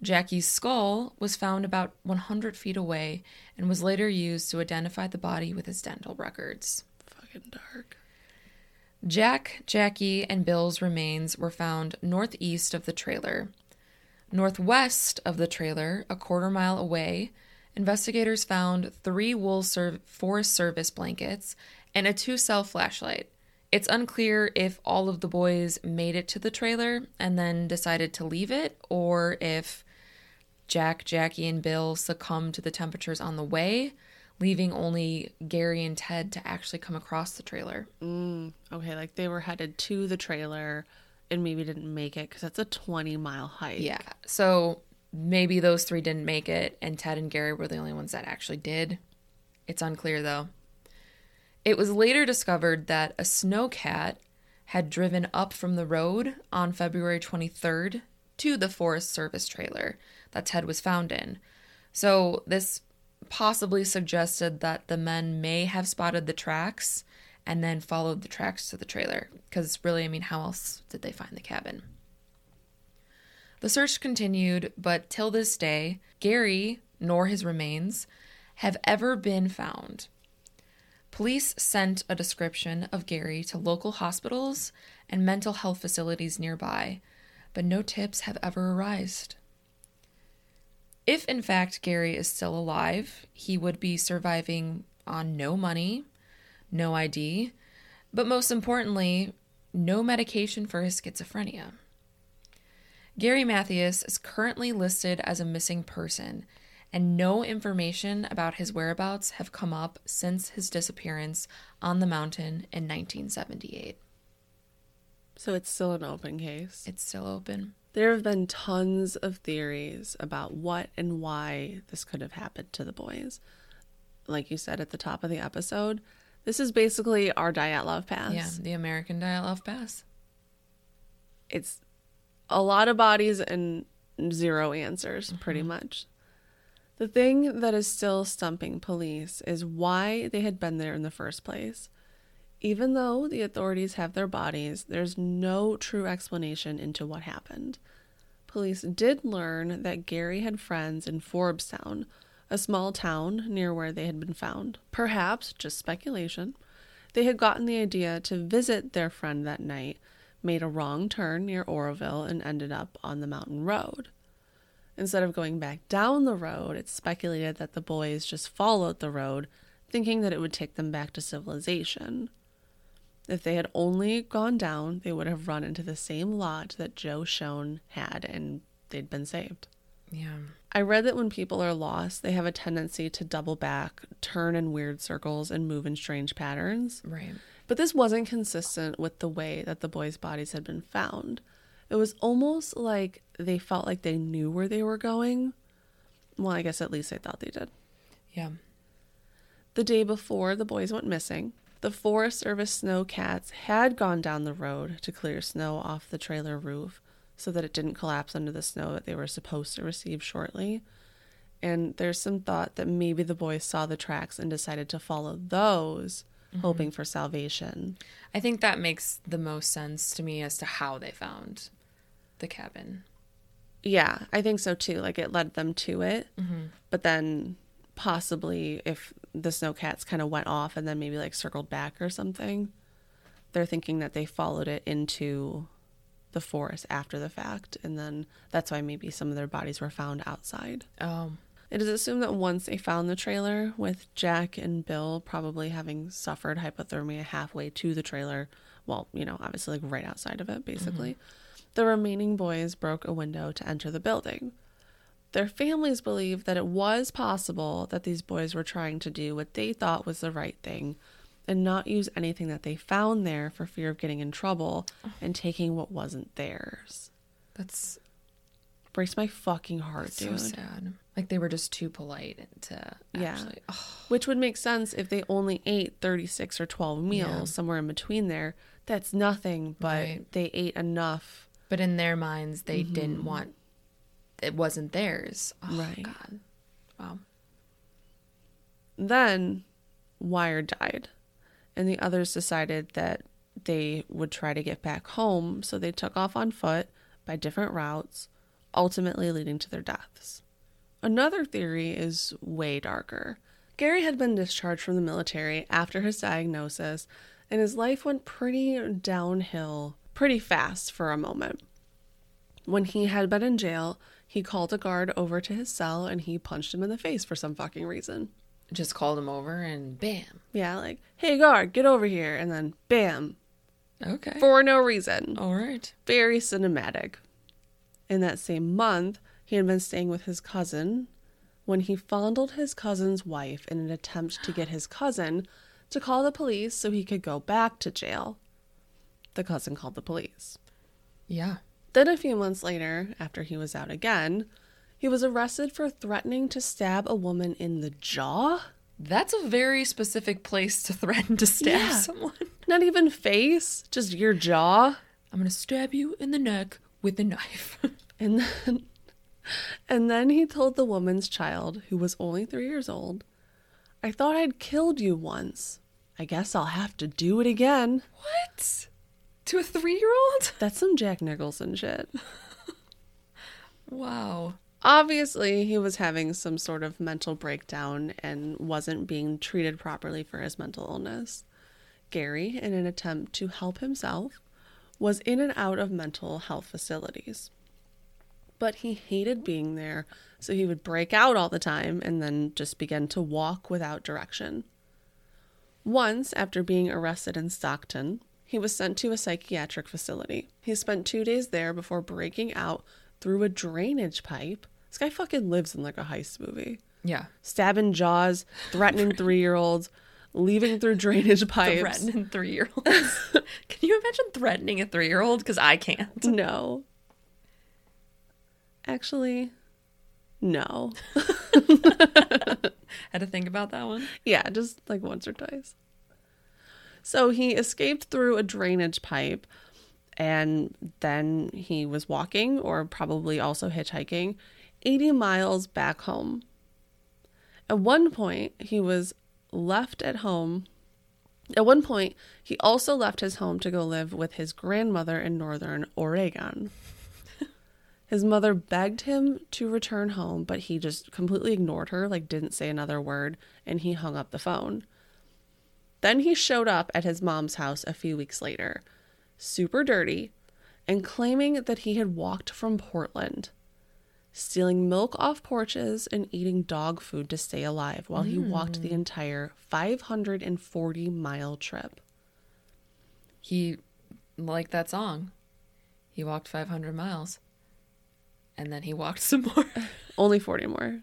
[SPEAKER 1] Jackie's skull was found about 100 feet away and was later used to identify the body with his dental records.
[SPEAKER 3] Fucking dark.
[SPEAKER 1] Jack, Jackie, and Bill's remains were found northeast of the trailer. Northwest of the trailer, a quarter mile away, investigators found three wool Ser- Forest Service blankets and a two cell flashlight. It's unclear if all of the boys made it to the trailer and then decided to leave it, or if Jack, Jackie, and Bill succumbed to the temperatures on the way, leaving only Gary and Ted to actually come across the trailer.
[SPEAKER 3] Mm, okay, like they were headed to the trailer and maybe didn't make it because that's a 20 mile hike.
[SPEAKER 1] Yeah. So maybe those three didn't make it, and Ted and Gary were the only ones that actually did. It's unclear, though. It was later discovered that a snowcat had driven up from the road on February 23rd to the Forest Service trailer that Ted was found in. So this possibly suggested that the men may have spotted the tracks and then followed the tracks to the trailer. Because really, I mean, how else did they find the cabin? The search continued, but till this day, Gary nor his remains have ever been found. Police sent a description of Gary to local hospitals and mental health facilities nearby, but no tips have ever arisen. If in fact Gary is still alive, he would be surviving on no money, no ID, but most importantly, no medication for his schizophrenia. Gary Mathias is currently listed as a missing person, and no information about his whereabouts have come up since his disappearance on the mountain in 1978.
[SPEAKER 3] So it's still an open case.
[SPEAKER 1] It's still open.
[SPEAKER 3] There have been tons of theories about what and why this could have happened to the boys. Like you said at the top of the episode, this is basically our Dyatlov Pass.
[SPEAKER 1] Yeah, the American Dyatlov Pass.
[SPEAKER 3] It's a lot of bodies and zero answers, pretty mm-hmm. much. The thing that is still stumping police is why they had been there in the first place. Even though the authorities have their bodies, there's no true explanation into what happened. Police did learn that Gary had friends in Forbestown, a small town near where they had been found. Perhaps, just speculation, they had gotten the idea to visit their friend that night, made a wrong turn near Oroville, and ended up on the mountain road. Instead of going back down the road, it's speculated that the boys just followed the road, thinking that it would take them back to civilization. If they had only gone down, they would have run into the same lodge that Joe Schons had and they'd been saved.
[SPEAKER 1] Yeah.
[SPEAKER 3] I read that when people are lost, they have a tendency to double back, turn in weird circles, and move in strange patterns.
[SPEAKER 1] Right.
[SPEAKER 3] But this wasn't consistent with the way that the boys' bodies had been found. It was almost like they felt like they knew where they were going. Well, I guess at least I thought they did.
[SPEAKER 1] Yeah.
[SPEAKER 3] The day before the boys went missing, the Forest Service snow cats had gone down the road to clear snow off the trailer roof so that it didn't collapse under the snow that they were supposed to receive shortly. And there's some thought that maybe the boys saw the tracks and decided to follow those, mm-hmm. hoping for salvation.
[SPEAKER 1] I think that makes the most sense to me as to how they found the cabin.
[SPEAKER 3] Yeah, I think so too. Like it led them to it.
[SPEAKER 1] Mm-hmm.
[SPEAKER 3] But then possibly if the snowcats kind of went off and then maybe like circled back or something, they're thinking that they followed it into the forest after the fact. And then that's why maybe some of their bodies were found outside.
[SPEAKER 1] Oh,
[SPEAKER 3] It is assumed that once they found the trailer, with Jack and Bill probably having suffered hypothermia halfway to the trailer, well, you know, obviously like right outside of it, basically, the remaining boys broke a window to enter the building. Their families believe that it was possible that these boys were trying to do what they thought was the right thing and not use anything that they found there for fear of getting in trouble and taking what wasn't theirs.
[SPEAKER 1] that's
[SPEAKER 3] Breaks my fucking heart,
[SPEAKER 1] so
[SPEAKER 3] dude.
[SPEAKER 1] sad. Like they were just too polite to
[SPEAKER 3] Yeah.
[SPEAKER 1] actually. Oh,
[SPEAKER 3] Which would make sense if they only ate 36 or 12 meals
[SPEAKER 1] Yeah.
[SPEAKER 3] somewhere in between there. That's nothing, but
[SPEAKER 1] Right.
[SPEAKER 3] they ate enough.
[SPEAKER 1] But in their minds, they didn't mm-hmm. want. It wasn't theirs. Oh,
[SPEAKER 3] Right.
[SPEAKER 1] God. Wow.
[SPEAKER 3] Then Weiher died, and the others decided that they would try to get back home, so they took off on foot by different routes, ultimately leading to their deaths. Another theory is way darker. Gary had been discharged from the military after his diagnosis, and his life went pretty downhill pretty fast for a moment. When he had been in jail, he called a guard over to his cell and he punched him in the face for some fucking reason.
[SPEAKER 1] Just called him over and bam.
[SPEAKER 3] Yeah, like, hey guard, get over here, and then bam,
[SPEAKER 1] Okay.
[SPEAKER 3] for no reason.
[SPEAKER 1] All right.
[SPEAKER 3] Very cinematic. In that same month, he had been staying with his cousin when he fondled his cousin's wife in an attempt to get his cousin to call the police so he could go back to jail. The cousin called the police.
[SPEAKER 1] Yeah.
[SPEAKER 3] Then, a few months later, after he was out again, he was arrested for threatening to stab a woman in the jaw.
[SPEAKER 1] That's a very specific place to threaten to stab
[SPEAKER 3] Yeah.
[SPEAKER 1] someone.
[SPEAKER 3] Not even face, just your jaw.
[SPEAKER 1] I'm going to stab you in the neck with a knife.
[SPEAKER 3] And then, and then he told the woman's child, who was only three years old, I thought I'd killed you once. I guess I'll have to do it again.
[SPEAKER 1] what? To a three year old?
[SPEAKER 3] That's some Jack Nicholson shit.
[SPEAKER 1] Wow.
[SPEAKER 3] Obviously, he was having some sort of mental breakdown and wasn't being treated properly for his mental illness. Gary, in an attempt to help himself, was in and out of mental health facilities. But he hated being there, so he would break out all the time and then just begin to walk without direction. Once, after being arrested in Stockton, he was sent to a psychiatric facility. He spent two days there before breaking out through a drainage pipe. This guy fucking lives in like a heist movie.
[SPEAKER 1] Yeah.
[SPEAKER 3] Stabbing jaws, threatening three year olds, leaving through drainage pipes.
[SPEAKER 1] Threatening three year olds. Can you imagine threatening a three year old? Because I can't.
[SPEAKER 3] No. Actually, no.
[SPEAKER 1] Had to think about that one.
[SPEAKER 3] Yeah, just like once or twice. So he escaped through a drainage pipe and then he was walking or probably also hitchhiking 80 miles back home. At one point, he was left at home. At one point, he also left his home to go live with his grandmother in northern Oregon. His mother begged him to return home, but he just completely ignored her, like didn't say another word, and he hung up the phone. Then he showed up at his mom's house a few weeks later, super dirty, and claiming that he had walked from Portland, stealing milk off porches and eating dog food to stay alive while he hmm. walked the entire 540 mile trip.
[SPEAKER 1] He, like that song, he walked 500 miles. And then he walked some more.
[SPEAKER 3] Only 40 more.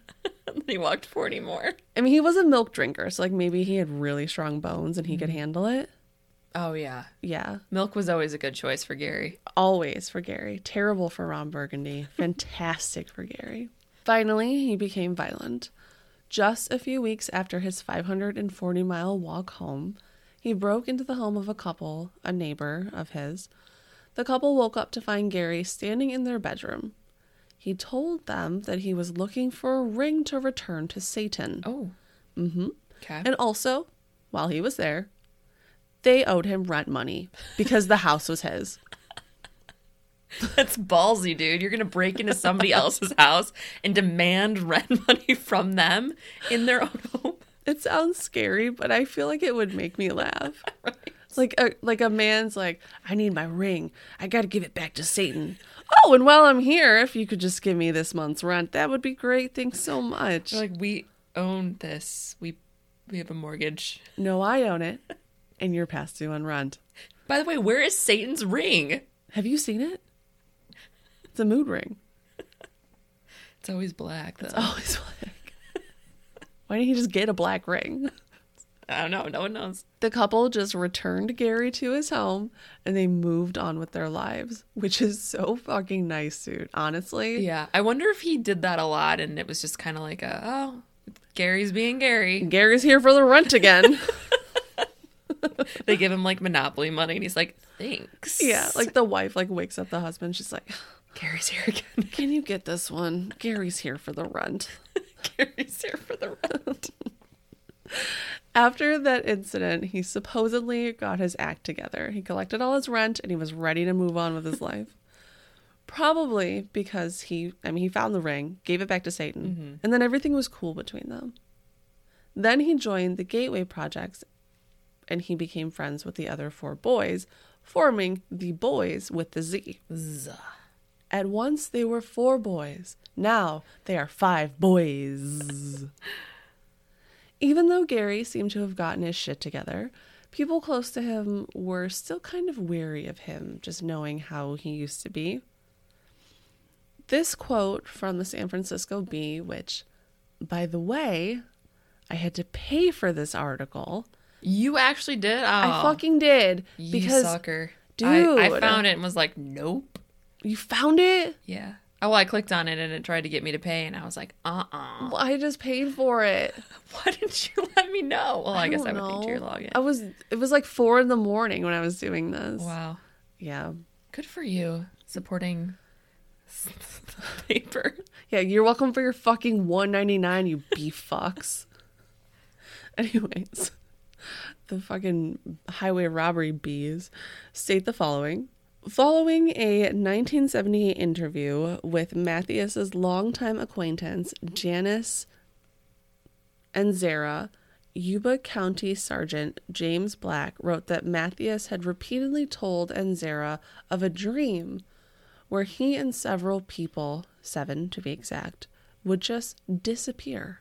[SPEAKER 1] he walked 40 more.
[SPEAKER 3] I mean, he was a milk drinker, so like maybe he had really strong bones and he could mm-hmm. handle it.
[SPEAKER 1] Oh, yeah.
[SPEAKER 3] Yeah,
[SPEAKER 1] Milk was always a good choice for Gary.
[SPEAKER 3] always for Gary. Terrible for Ron Burgundy. Fantastic for Gary. Finally, he became violent. Just a few weeks after his 540 mile walk home, he broke into the home of a couple, a neighbor of his. The couple woke up to find Gary standing in their bedroom. He told them that he was looking for a ring to return to Satan.
[SPEAKER 1] Oh.
[SPEAKER 3] Mm-hmm.
[SPEAKER 1] Okay.
[SPEAKER 3] And also, while he was there, they owed him rent money because the house was his.
[SPEAKER 1] That's ballsy, dude. You're going to break into somebody else's house and demand rent money from them in their own home.
[SPEAKER 3] It sounds scary, but I feel like it would make me laugh. Like a like a man's like, I need my ring. I got to give it back to Satan. Oh, and while I'm here, if you could just give me this month's rent, that would be great. Thanks so much.
[SPEAKER 1] They're like, we own this. We we have a mortgage.
[SPEAKER 3] no, I own it, and you're past due on rent.
[SPEAKER 1] By the way, where is Satan's ring?
[SPEAKER 3] Have you seen it? It's a mood ring.
[SPEAKER 1] It's always black, though.
[SPEAKER 3] Always black. Why didn't he just get a black ring?
[SPEAKER 1] I don't know. No one knows.
[SPEAKER 3] The couple just returned Gary to his home and they moved on with their lives, which is so fucking nice, dude. Honestly.
[SPEAKER 1] Yeah. I wonder if he did that a lot and it was just kind of like a, oh, Gary's being Gary.
[SPEAKER 3] Gary's here for the rent again.
[SPEAKER 1] They give him like Monopoly money and he's like, thanks.
[SPEAKER 3] yeah, like the wife like wakes up the husband. She's like,
[SPEAKER 1] Gary's here again.
[SPEAKER 3] "Can you get this one? Gary's here for the rent."
[SPEAKER 1] Gary's here for the rent.
[SPEAKER 3] After that incident, he supposedly got his act together. He collected all his rent and he was ready to move on with his life. Probably because he, I mean, he found the ring, gave it back to Satan, mm-hmm. and then everything was cool between them. Then he joined the Gateway Projects and he became friends with the other four boys, forming the Boys with the Z.
[SPEAKER 1] Z.
[SPEAKER 3] At once they were four boys. Now they are five boys. Even though Gary seemed to have gotten his shit together, people close to him were still kind of weary of him, just knowing how he used to be. This quote from the San Francisco Bee, which, by the way, I had to pay for this article.
[SPEAKER 1] You actually did? Oh,
[SPEAKER 3] I fucking did.
[SPEAKER 1] you
[SPEAKER 3] because
[SPEAKER 1] sucker. I, I found it and was like, nope.
[SPEAKER 3] you found it?
[SPEAKER 1] Yeah. Oh, I clicked on it and it tried to get me to pay, and I was like, uh uh
[SPEAKER 3] Well, I just paid for it.
[SPEAKER 1] Why didn't you let me know? Well, I, guess I would need your login.
[SPEAKER 3] I was it was like four in the morning when I was doing this.
[SPEAKER 1] Wow.
[SPEAKER 3] Yeah.
[SPEAKER 1] Good for you supporting paper.
[SPEAKER 3] Yeah, you're welcome for your fucking one ninety nine, you beef fucks. Anyways, the fucking highway robbery bees state the following. Following a 1978 interview with Mathias's longtime acquaintance, Janice Enzera, Yuba County Sergeant James Black wrote that Mathias had repeatedly told Enzera of a dream where he and several people, seven to be exact, would just disappear.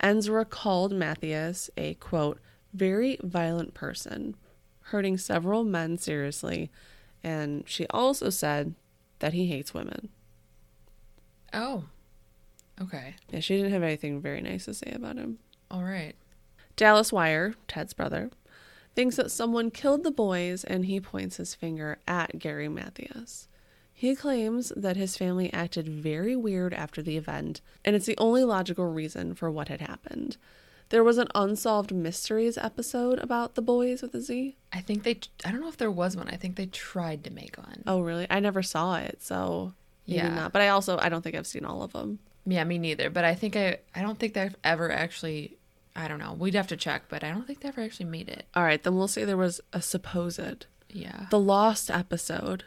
[SPEAKER 3] Enzra called Mathias a quote, very violent person, hurting several men seriously, and she also said that he hates women.
[SPEAKER 1] Oh. Okay.
[SPEAKER 3] Yeah, she didn't have anything very nice to say about him.
[SPEAKER 1] All right.
[SPEAKER 3] Dallas Weiher, Ted's brother, thinks that someone killed the boys and he points his finger at Gary Mathias. He claims that his family acted very weird after the event, and it's the only logical reason for what had happened. There was an unsolved mysteries episode about the boys with a Z.
[SPEAKER 1] I think they, I don't know if there was one. I think they tried to make one.
[SPEAKER 3] Oh, really? I never saw it, so
[SPEAKER 1] Yeah.
[SPEAKER 3] not. But I also I don't think I've seen all of them.
[SPEAKER 1] Yeah, me neither. But I think I, I don't think they've ever actually, I don't know. We'd have to check, but I don't think they ever actually made it.
[SPEAKER 3] All right, then we'll say there was a supposed
[SPEAKER 1] Yeah.
[SPEAKER 3] The Lost episode.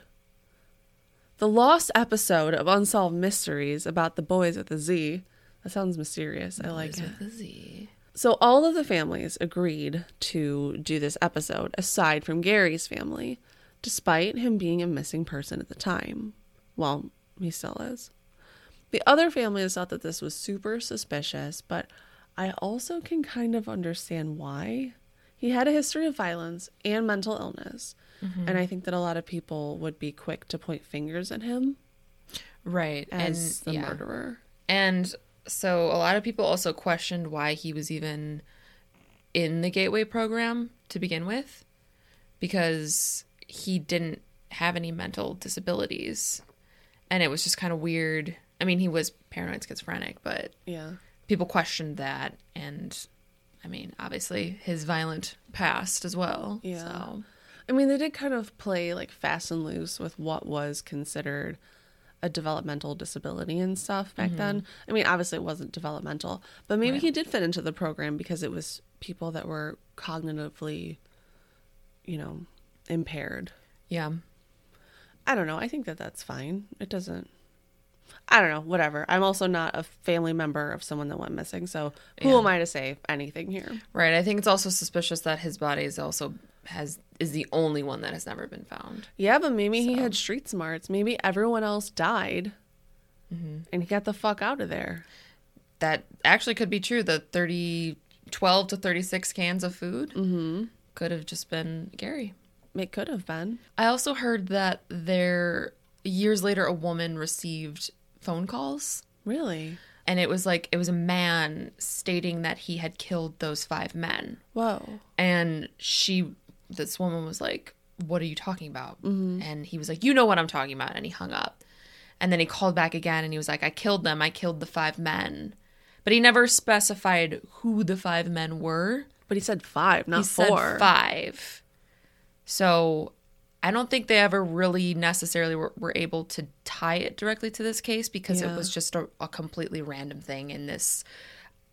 [SPEAKER 3] The Lost episode of Unsolved Mysteries about the boys with a Z. That sounds mysterious. I like
[SPEAKER 1] Boys
[SPEAKER 3] it.
[SPEAKER 1] with a Z.
[SPEAKER 3] So all of the families agreed to do this episode aside from Gary's family, despite him being a missing person at the time. Well, he still is. The other families thought that this was super suspicious, but I also can kind of understand why. He had a history of violence and mental illness, mm-hmm. and I think that a lot of people would be quick to point fingers at him
[SPEAKER 1] Right.
[SPEAKER 3] as
[SPEAKER 1] and
[SPEAKER 3] the
[SPEAKER 1] yeah.
[SPEAKER 3] murderer.
[SPEAKER 1] And so a lot of people also questioned why he was even in the Gateway program to begin with because he didn't have any mental disabilities. And it was just kind of weird. I mean, he was paranoid schizophrenic, but
[SPEAKER 3] Yeah.
[SPEAKER 1] people questioned that and I mean, obviously his violent past as well.
[SPEAKER 3] Yeah.
[SPEAKER 1] So
[SPEAKER 3] I mean, they did kind of play like fast and loose with what was considered a developmental disability and stuff back mm-hmm. then. I mean, obviously it wasn't developmental, but maybe
[SPEAKER 1] Right.
[SPEAKER 3] he did fit into the program because it was people that were cognitively, you know, impaired.
[SPEAKER 1] yeah.
[SPEAKER 3] I don't know. I think that that's fine. It doesn't. I don't know. Whatever. I'm also not a family member of someone that went missing, so who
[SPEAKER 1] Yeah.
[SPEAKER 3] am I to say anything here?
[SPEAKER 1] Right. I think it's also suspicious that his body is also has is the only one that has never been found.
[SPEAKER 3] Yeah, but maybe he had street smarts. Maybe everyone else died, mm-hmm. and he got the fuck out of there.
[SPEAKER 1] that actually could be true. The 30, 12 to 36 cans of food mm-hmm. could have just been Gary.
[SPEAKER 3] It could have been.
[SPEAKER 1] I also heard that there, years later, a woman received phone calls.
[SPEAKER 3] Really?
[SPEAKER 1] And it was like, it was a man stating that he had killed those five men.
[SPEAKER 3] Whoa.
[SPEAKER 1] And she, this woman was like, What are you talking about? Mm-hmm. And he was like, You know what I'm talking about. And he hung up. And then he called back again and he was like, I killed them. I killed the five men. But he never specified who the five men were.
[SPEAKER 3] But he said five, not
[SPEAKER 1] he said
[SPEAKER 3] four.
[SPEAKER 1] five. So I don't think they ever really necessarily were, were able to tie it directly to this case because
[SPEAKER 3] Yeah.
[SPEAKER 1] it was just a, a completely random thing in this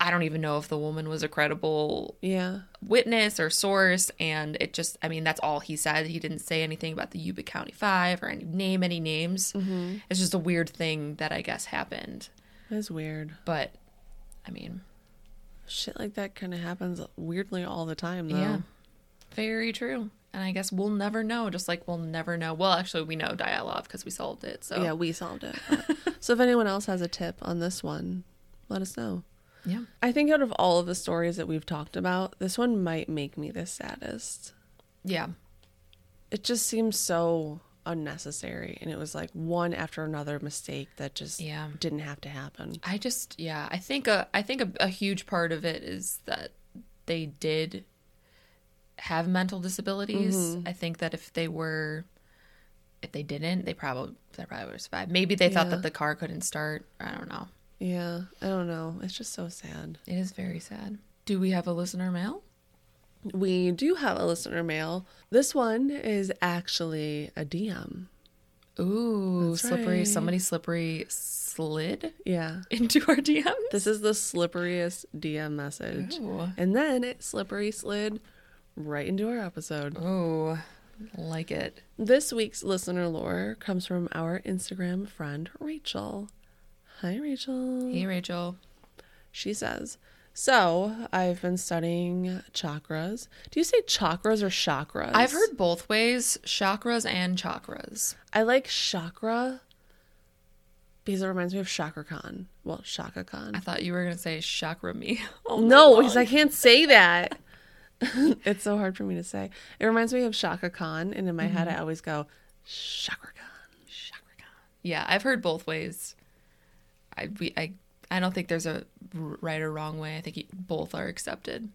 [SPEAKER 1] I don't even know if the woman was a credible
[SPEAKER 3] Yeah.
[SPEAKER 1] witness or source and it just i mean that's all he said he didn't say anything about the yuba county five or any name any names
[SPEAKER 3] Mm-hmm.
[SPEAKER 1] it's just a weird thing that i guess happened
[SPEAKER 3] That's weird.
[SPEAKER 1] but i mean
[SPEAKER 3] Shit like that kind of happens weirdly all the time, though.
[SPEAKER 1] yeah very true and i guess we'll never know just like we'll never know well actually we know Dyatlov because we solved it so
[SPEAKER 3] Yeah, we solved it. so if anyone else has a tip on this one, let us know.
[SPEAKER 1] Yeah
[SPEAKER 3] I think out of all of the stories that we've talked about, this one might make me the saddest.
[SPEAKER 1] yeah
[SPEAKER 3] It just seems so unnecessary. And it was like one after another mistake that just
[SPEAKER 1] Yeah.
[SPEAKER 3] didn't have to happen.
[SPEAKER 1] I just yeah, I think a I think a, a huge part of it is that they did have mental disabilities.
[SPEAKER 3] Mm-hmm.
[SPEAKER 1] I think that if they were if they didn't, they probably they probably would have survived. Maybe they thought that the car couldn't start. I don't know.
[SPEAKER 3] Yeah, I don't know. It's just so sad.
[SPEAKER 1] It is very sad. Do we have a listener mail?
[SPEAKER 3] We do have a listener mail. This one is actually a DM.
[SPEAKER 1] Ooh,
[SPEAKER 3] That's
[SPEAKER 1] slippery.
[SPEAKER 3] right.
[SPEAKER 1] Somebody slippery slid
[SPEAKER 3] Yeah.
[SPEAKER 1] into our DMs.
[SPEAKER 3] This is the slipperiest DM message.
[SPEAKER 1] Ooh.
[SPEAKER 3] And then it slippery slid right into our episode.
[SPEAKER 1] Ooh, like it.
[SPEAKER 3] This week's listener lore comes from our Instagram friend, Rachel. Hi, Rachel.
[SPEAKER 1] Hey, Rachel.
[SPEAKER 3] She says, So I've been studying chakras. Do you say chakras or chakras?
[SPEAKER 1] I've heard both ways, chakras and chakras.
[SPEAKER 3] I like chakra because it reminds me of Chakra Khan. Well, Shaka
[SPEAKER 1] I thought you were gonna say chakra me. Oh all
[SPEAKER 3] No, because I can't say that. it's so hard for me to say. It reminds me of Chaka Khan, and in my head, mm-hmm. I always go, Chakra Khan.
[SPEAKER 1] Chakra Khan. Yeah, I've heard both ways. I we I I don't think there's a right or wrong way. I think you- both are accepted.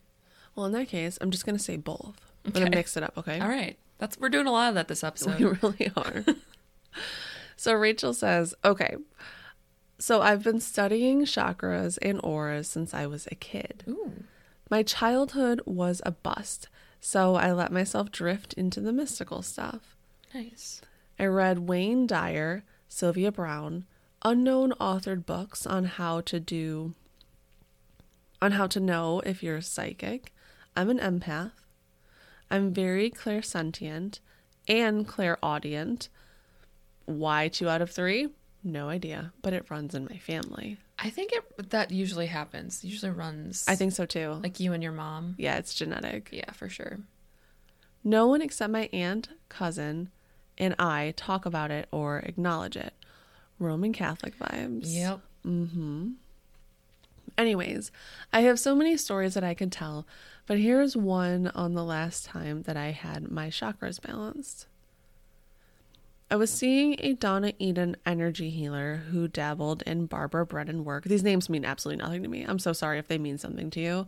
[SPEAKER 3] Well, in that case, I'm just going to say both. I'm gonna mix it up, okay?
[SPEAKER 1] All right, that's we're doing a lot of that this episode.
[SPEAKER 3] We really are. so Rachel says, okay, so I've been studying chakras and auras since I was a kid.
[SPEAKER 1] Ooh,
[SPEAKER 3] My childhood was a bust, so I let myself drift into the mystical stuff.
[SPEAKER 1] nice.
[SPEAKER 3] I read Wayne Dyer, Sylvia Browne, unknown authored books on how to do on how to know if you're psychic. I'm an empath. I'm very clairsentient and clairaudient. Why two out of three? No idea, but it runs in my family.
[SPEAKER 1] I think it that usually happens. It usually runs.
[SPEAKER 3] I think so too.
[SPEAKER 1] like you and your mom.
[SPEAKER 3] yeah, it's genetic.
[SPEAKER 1] Yeah, for sure.
[SPEAKER 3] No one except my aunt, cousin, and I talk about it or acknowledge it. Roman Catholic vibes.
[SPEAKER 1] Yep. Mm-hmm.
[SPEAKER 3] Anyways, I have so many stories that I could tell, but here's one on the last time that I had my chakras balanced. I was seeing a Donna Eden energy healer who dabbled in Barbara Brennan work. These names mean absolutely nothing to me. I'm so sorry if they mean something to you.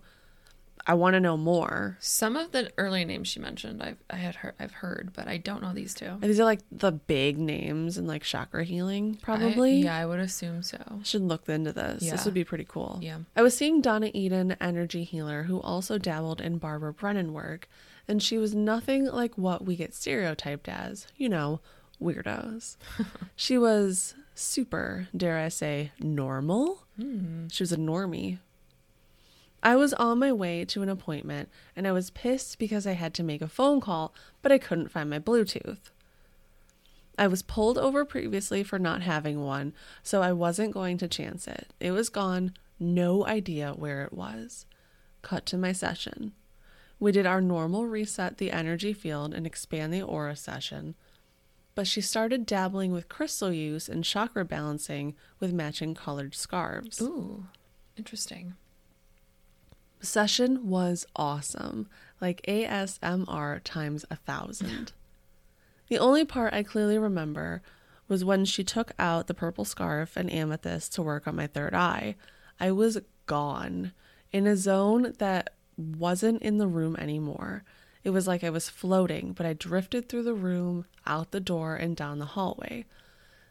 [SPEAKER 3] I want to know more.
[SPEAKER 1] Some of the early names she mentioned, I've I had heard, I've heard, but I don't know these two.
[SPEAKER 3] These are like the big names in like chakra healing,
[SPEAKER 1] I-
[SPEAKER 3] probably.
[SPEAKER 1] yeah, I would assume so.
[SPEAKER 3] Should look into this.
[SPEAKER 1] Yeah.
[SPEAKER 3] This would be pretty cool.
[SPEAKER 1] Yeah.
[SPEAKER 3] I was seeing Donna Eden, energy healer, who also dabbled in Barbara Brennan work, and she was nothing like what we get stereotyped as, you know, weirdos. she was super, dare I say, normal. Hmm. She was a normie. I was on my way to an appointment and I was pissed because I had to make a phone call, but I couldn't find my Bluetooth. I was pulled over previously for not having one, so I wasn't going to chance it. It was gone, no idea where it was. Cut to my session. We did our normal reset the energy field and expand the aura session, but she started dabbling with crystal use and chakra balancing with matching colored scarves.
[SPEAKER 1] Ooh, interesting.
[SPEAKER 3] Session was awesome, like ASMR times a thousand. the only part I clearly remember was when she took out the purple scarf and amethyst to work on my third eye. I was gone in a zone that wasn't in the room anymore. It was like I was floating, but I drifted through the room, out the door, and down the hallway.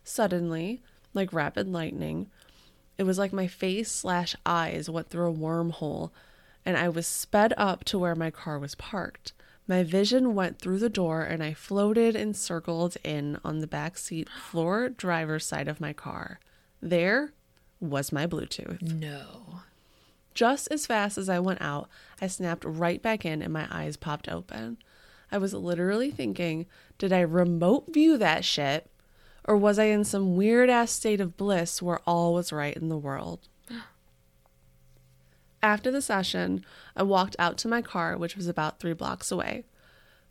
[SPEAKER 3] Suddenly, like rapid lightning, it was like my face slash eyes went through a wormhole, and I was sped up to where my car was parked. My vision went through the door, and I floated and circled in on the back seat floor driver's side of my car. There was my Bluetooth.
[SPEAKER 1] No.
[SPEAKER 3] Just as fast as I went out, I snapped right back in and my eyes popped open. I was literally thinking, did I remote view that shit? Or was I in some weird ass state of bliss where all was right in the world? After the session, I walked out to my car, which was about three blocks away.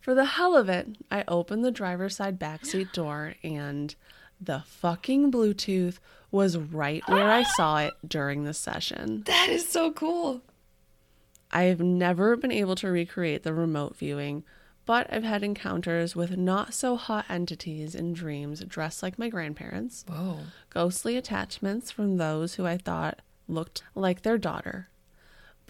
[SPEAKER 3] For the hell of it, I opened the driver's side backseat door and the fucking Bluetooth was right where I saw it during the session.
[SPEAKER 1] That is so cool.
[SPEAKER 3] I've never been able to recreate the remote viewing, but I've had encounters with not so hot entities in dreams dressed like my grandparents,
[SPEAKER 1] Whoa.
[SPEAKER 3] ghostly attachments from those who I thought looked like their daughter,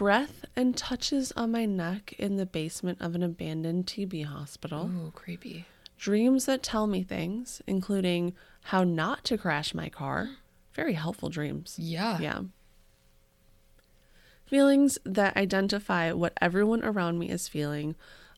[SPEAKER 3] breath and touches on my neck in the basement of an abandoned TB hospital,
[SPEAKER 1] Ooh, creepy.
[SPEAKER 3] dreams that tell me things, including how not to crash my car. Very helpful dreams.
[SPEAKER 1] Yeah.
[SPEAKER 3] Yeah. Feelings that identify what everyone around me is feeling.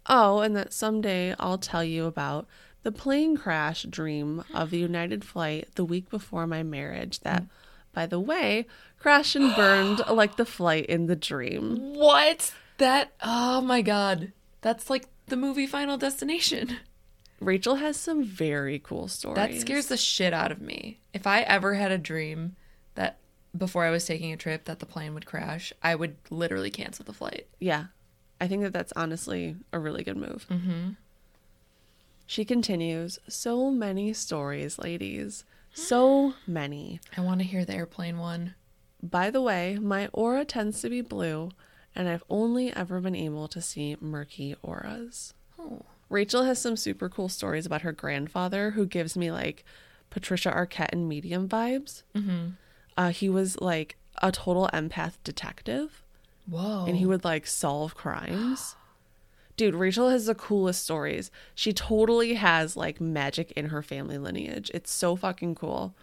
[SPEAKER 3] Oh, and that someday I'll tell you about the plane crash dream of the United flight the week before my marriage that, mm. By the way, crashed and burned like the flight in the dream.
[SPEAKER 1] What? That oh my god. That's like the movie Final Destination.
[SPEAKER 3] Rachel has some very cool stories.
[SPEAKER 1] That scares the shit out of me. If I ever had a dream that before I was taking a trip that the plane would crash, I would literally cancel the flight.
[SPEAKER 3] Yeah. I think that that's honestly a really good move. Mm-hmm. She continues, so many stories, ladies. So many.
[SPEAKER 1] I want to hear the airplane one.
[SPEAKER 3] By the way, my aura tends to be blue, and I've only ever been able to see murky auras.
[SPEAKER 1] Oh.
[SPEAKER 3] Rachel has some super cool stories about her grandfather who gives me like Patricia Arquette and medium vibes. Mm-hmm. Uh, he was like a total empath detective
[SPEAKER 1] Whoa.
[SPEAKER 3] and he would like solve crimes. Dude, Rachel has the coolest stories. She totally has like magic in her family lineage. It's so fucking cool.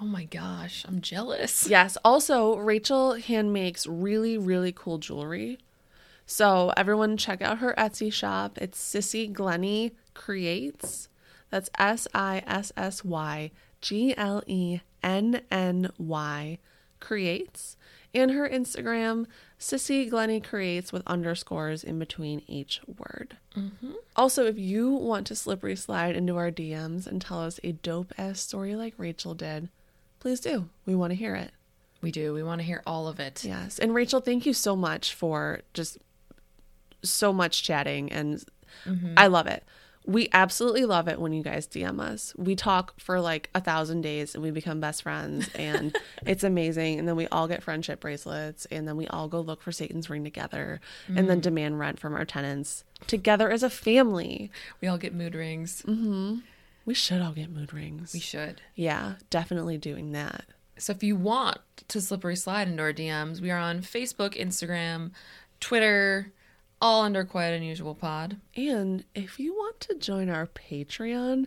[SPEAKER 1] Oh my gosh, I'm jealous.
[SPEAKER 3] Yes. Also, Rachel hand makes really, really cool jewelry. So everyone check out her Etsy shop. It's Sissy Glenny Creates. That's S I S S Y G L E N N Y Creates. And her Instagram, Sissy Glenny Creates with underscores in between each word. Mm-hmm. Also, if you want to slippery slide into our DMs and tell us a dope ass story like Rachel did, please do. We want to hear it.
[SPEAKER 1] We do. We want to hear all of it.
[SPEAKER 3] Yes. And Rachel, thank you so much for just so much chatting and mm-hmm. I love it. We absolutely love it when you guys DM us. We talk for like a thousand days and we become best friends and it's amazing. And then we all get friendship bracelets and then we all go look for Satan's ring together and then mm. demand rent from our tenants together as a family.
[SPEAKER 1] We all get mood rings. Mm-hmm.
[SPEAKER 3] We should all get mood rings.
[SPEAKER 1] We should.
[SPEAKER 3] yeah, definitely doing that.
[SPEAKER 1] So if you want to slippery slide into our DMs, we are on Facebook, Instagram, Twitter, all under Quite Unusual Pod.
[SPEAKER 3] And if you want to join our Patreon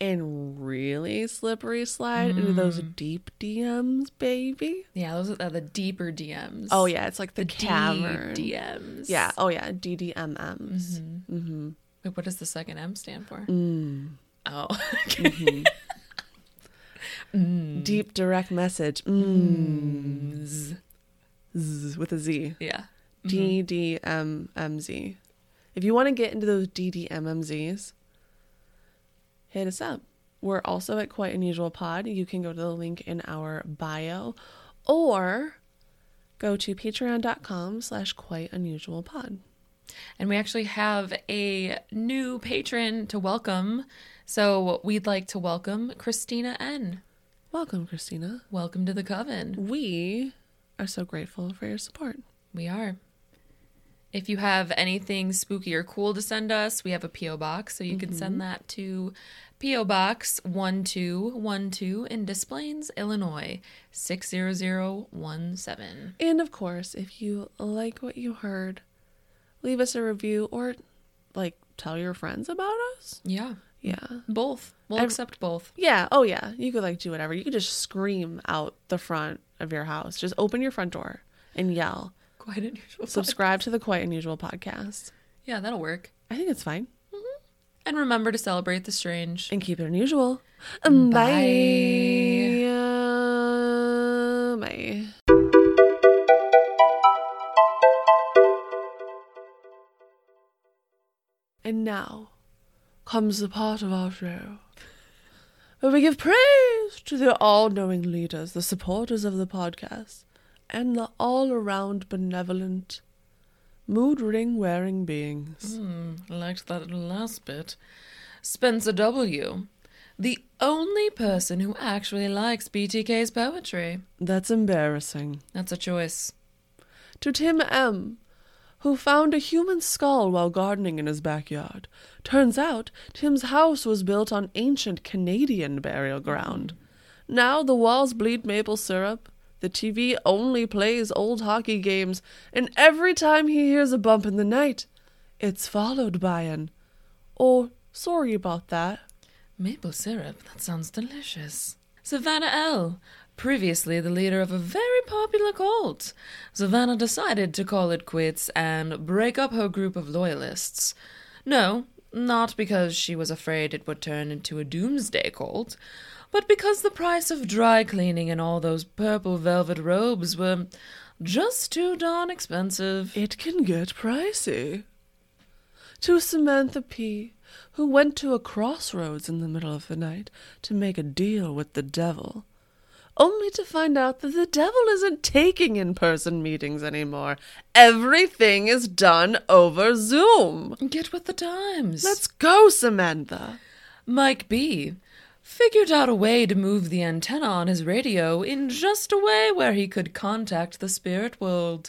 [SPEAKER 3] and really slippery slide into those mm. deep DMs, baby.
[SPEAKER 1] Yeah, those are the deeper DMs.
[SPEAKER 3] Oh yeah, it's like the,
[SPEAKER 1] deep
[SPEAKER 3] cavern.
[SPEAKER 1] DMs.
[SPEAKER 3] Yeah. Oh yeah, DDMMs. Mm-hmm. Mm-hmm.
[SPEAKER 1] Wait, what does the second M stand for?
[SPEAKER 3] Mm.
[SPEAKER 1] Oh. Mm-hmm. Mm.
[SPEAKER 3] Deep direct message. Mm. mm. Z, with a Z.
[SPEAKER 1] yeah. Mm-hmm.
[SPEAKER 3] DDMMZ. If you want to get into those DDMMZs, hit us up. We're also at Quite Unusual Pod. You can go to the link in our bio or go to patreon.com slash quite unusual pod.
[SPEAKER 1] And we actually have a new patron to welcome. So we'd like to welcome Christina N.
[SPEAKER 3] Welcome, Christina.
[SPEAKER 1] Welcome to the coven.
[SPEAKER 3] We are so grateful for your support.
[SPEAKER 1] We are. If you have anything spooky or cool to send us, we have a P.O. box, so you can send mm-hmm. that to P.O. Box 1212 in Des Plaines, Illinois 60017.
[SPEAKER 3] And of course, if you like what you heard, leave us a review or like tell your friends about us.
[SPEAKER 1] Yeah,
[SPEAKER 3] Yeah.
[SPEAKER 1] both. We'll accept both.
[SPEAKER 3] Yeah. Oh, yeah. You could like do whatever. You could just scream out the front of your house. Just open your front door and yell.
[SPEAKER 1] Unusual.
[SPEAKER 3] Subscribe podcast. to the Quite Unusual podcast.
[SPEAKER 1] Yeah, that'll work.
[SPEAKER 3] I think it's fine. Mm-hmm.
[SPEAKER 1] And remember to celebrate the strange
[SPEAKER 3] and keep it unusual.
[SPEAKER 1] Bye.
[SPEAKER 3] Bye. Um, and now comes the part of our show where we give praise to the all knowing leaders, the supporters of the podcast, and the all around benevolent, mood ring wearing beings.
[SPEAKER 1] Hmm, liked that last bit. Spencer W. The only person who actually likes BTK's poetry.
[SPEAKER 3] That's embarrassing.
[SPEAKER 1] That's a choice.
[SPEAKER 3] To Tim M., who found a human skull while gardening in his backyard. Turns out Tim's house was built on ancient Canadian burial ground. Now the walls bleed maple syrup, the TV only plays old hockey games, and every time he hears a bump in the night, it's followed by an, oh, sorry about that.
[SPEAKER 1] Maple syrup? That sounds delicious. Savannah L., previously the leader of a very popular cult. Savannah decided to call it quits and break up her group of loyalists. No, not because she was afraid it would turn into a doomsday cult, but because the price of dry cleaning and all those purple velvet robes were just too darn expensive.
[SPEAKER 3] It can get pricey. To Samantha P., who went to a crossroads in the middle of the night to make a deal with the devil, only to find out that the devil isn't taking in person meetings anymore. Everything is done over Zoom.
[SPEAKER 1] Get with the times.
[SPEAKER 3] Let's go, Samantha.
[SPEAKER 1] Mike B. figured out a way to move the antenna on his radio in just a way where he could contact the spirit world.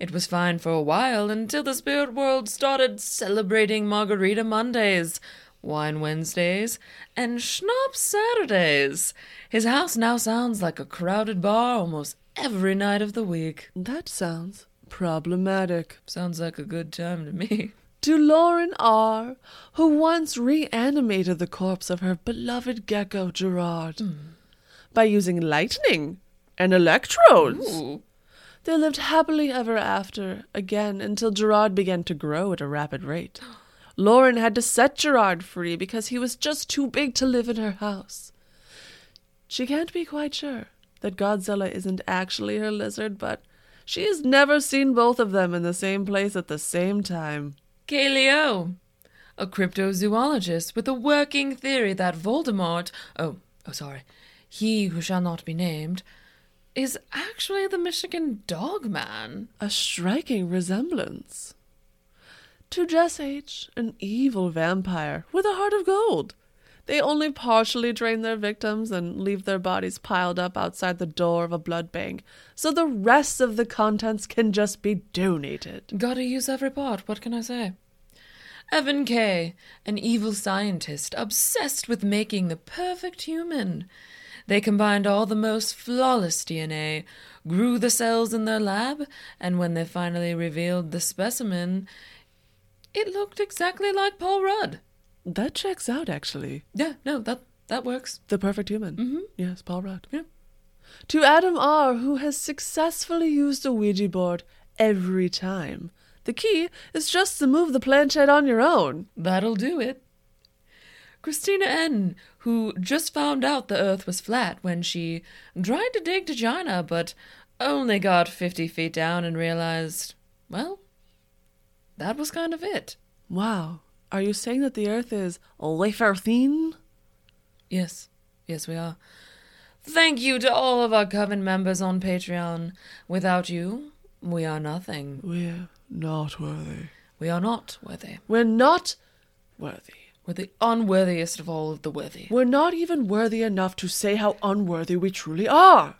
[SPEAKER 1] It was fine for a while until the spirit world started celebrating Margarita Mondays, Wine Wednesdays, and Schnapps Saturdays. His house now sounds like a crowded bar almost every night of the week.
[SPEAKER 3] That sounds problematic.
[SPEAKER 1] Sounds like a good time to me.
[SPEAKER 3] To Lauren R., who once reanimated the corpse of her beloved gecko Gerard hmm. by using lightning and electrodes.
[SPEAKER 1] Ooh.
[SPEAKER 3] They lived happily ever after again until Gerard began to grow at a rapid rate. Lauren had to set Gerard free because he was just too big to live in her house. She can't be quite sure that Godzilla isn't actually her lizard, but she has never seen both of them in the same place at the same time.
[SPEAKER 1] Kaleo, a cryptozoologist with a working theory that Voldemort, oh, oh, sorry, he who shall not be named, is actually the Michigan Dog Man.
[SPEAKER 3] A striking resemblance. To Jess H., an evil vampire with a heart of gold. They only partially drain their victims and leave their bodies piled up outside the door of a blood bank, so the rest of the contents can just be donated.
[SPEAKER 1] Gotta use every part, what can I say? Evan K., an evil scientist obsessed with making the perfect human. They combined all the most flawless DNA, grew the cells in their lab, and when they finally revealed the specimen, it looked exactly like Paul Rudd.
[SPEAKER 3] That checks out, actually.
[SPEAKER 1] Yeah, no, that that works.
[SPEAKER 3] The perfect human.
[SPEAKER 1] Mm-hmm.
[SPEAKER 3] Yes, Paul Rudd.
[SPEAKER 1] Yeah.
[SPEAKER 3] To Adam R., who has successfully used a Ouija board every time. The key is just to move the planchette on your own.
[SPEAKER 1] That'll do it. Christina N., who just found out the earth was flat when she tried to dig to China, but only got 50 feet down and realized, well, that was kind of it.
[SPEAKER 3] Wow. Are you saying that the earth is wafer thin?
[SPEAKER 1] Yes, yes, we are. Thank you to all of our Coven members on Patreon. Without you, we are nothing.
[SPEAKER 3] We're not worthy.
[SPEAKER 1] We are not worthy.
[SPEAKER 3] We're not worthy.
[SPEAKER 1] We're the unworthiest of all of the worthy.
[SPEAKER 3] We're not even worthy enough to say how unworthy we truly are.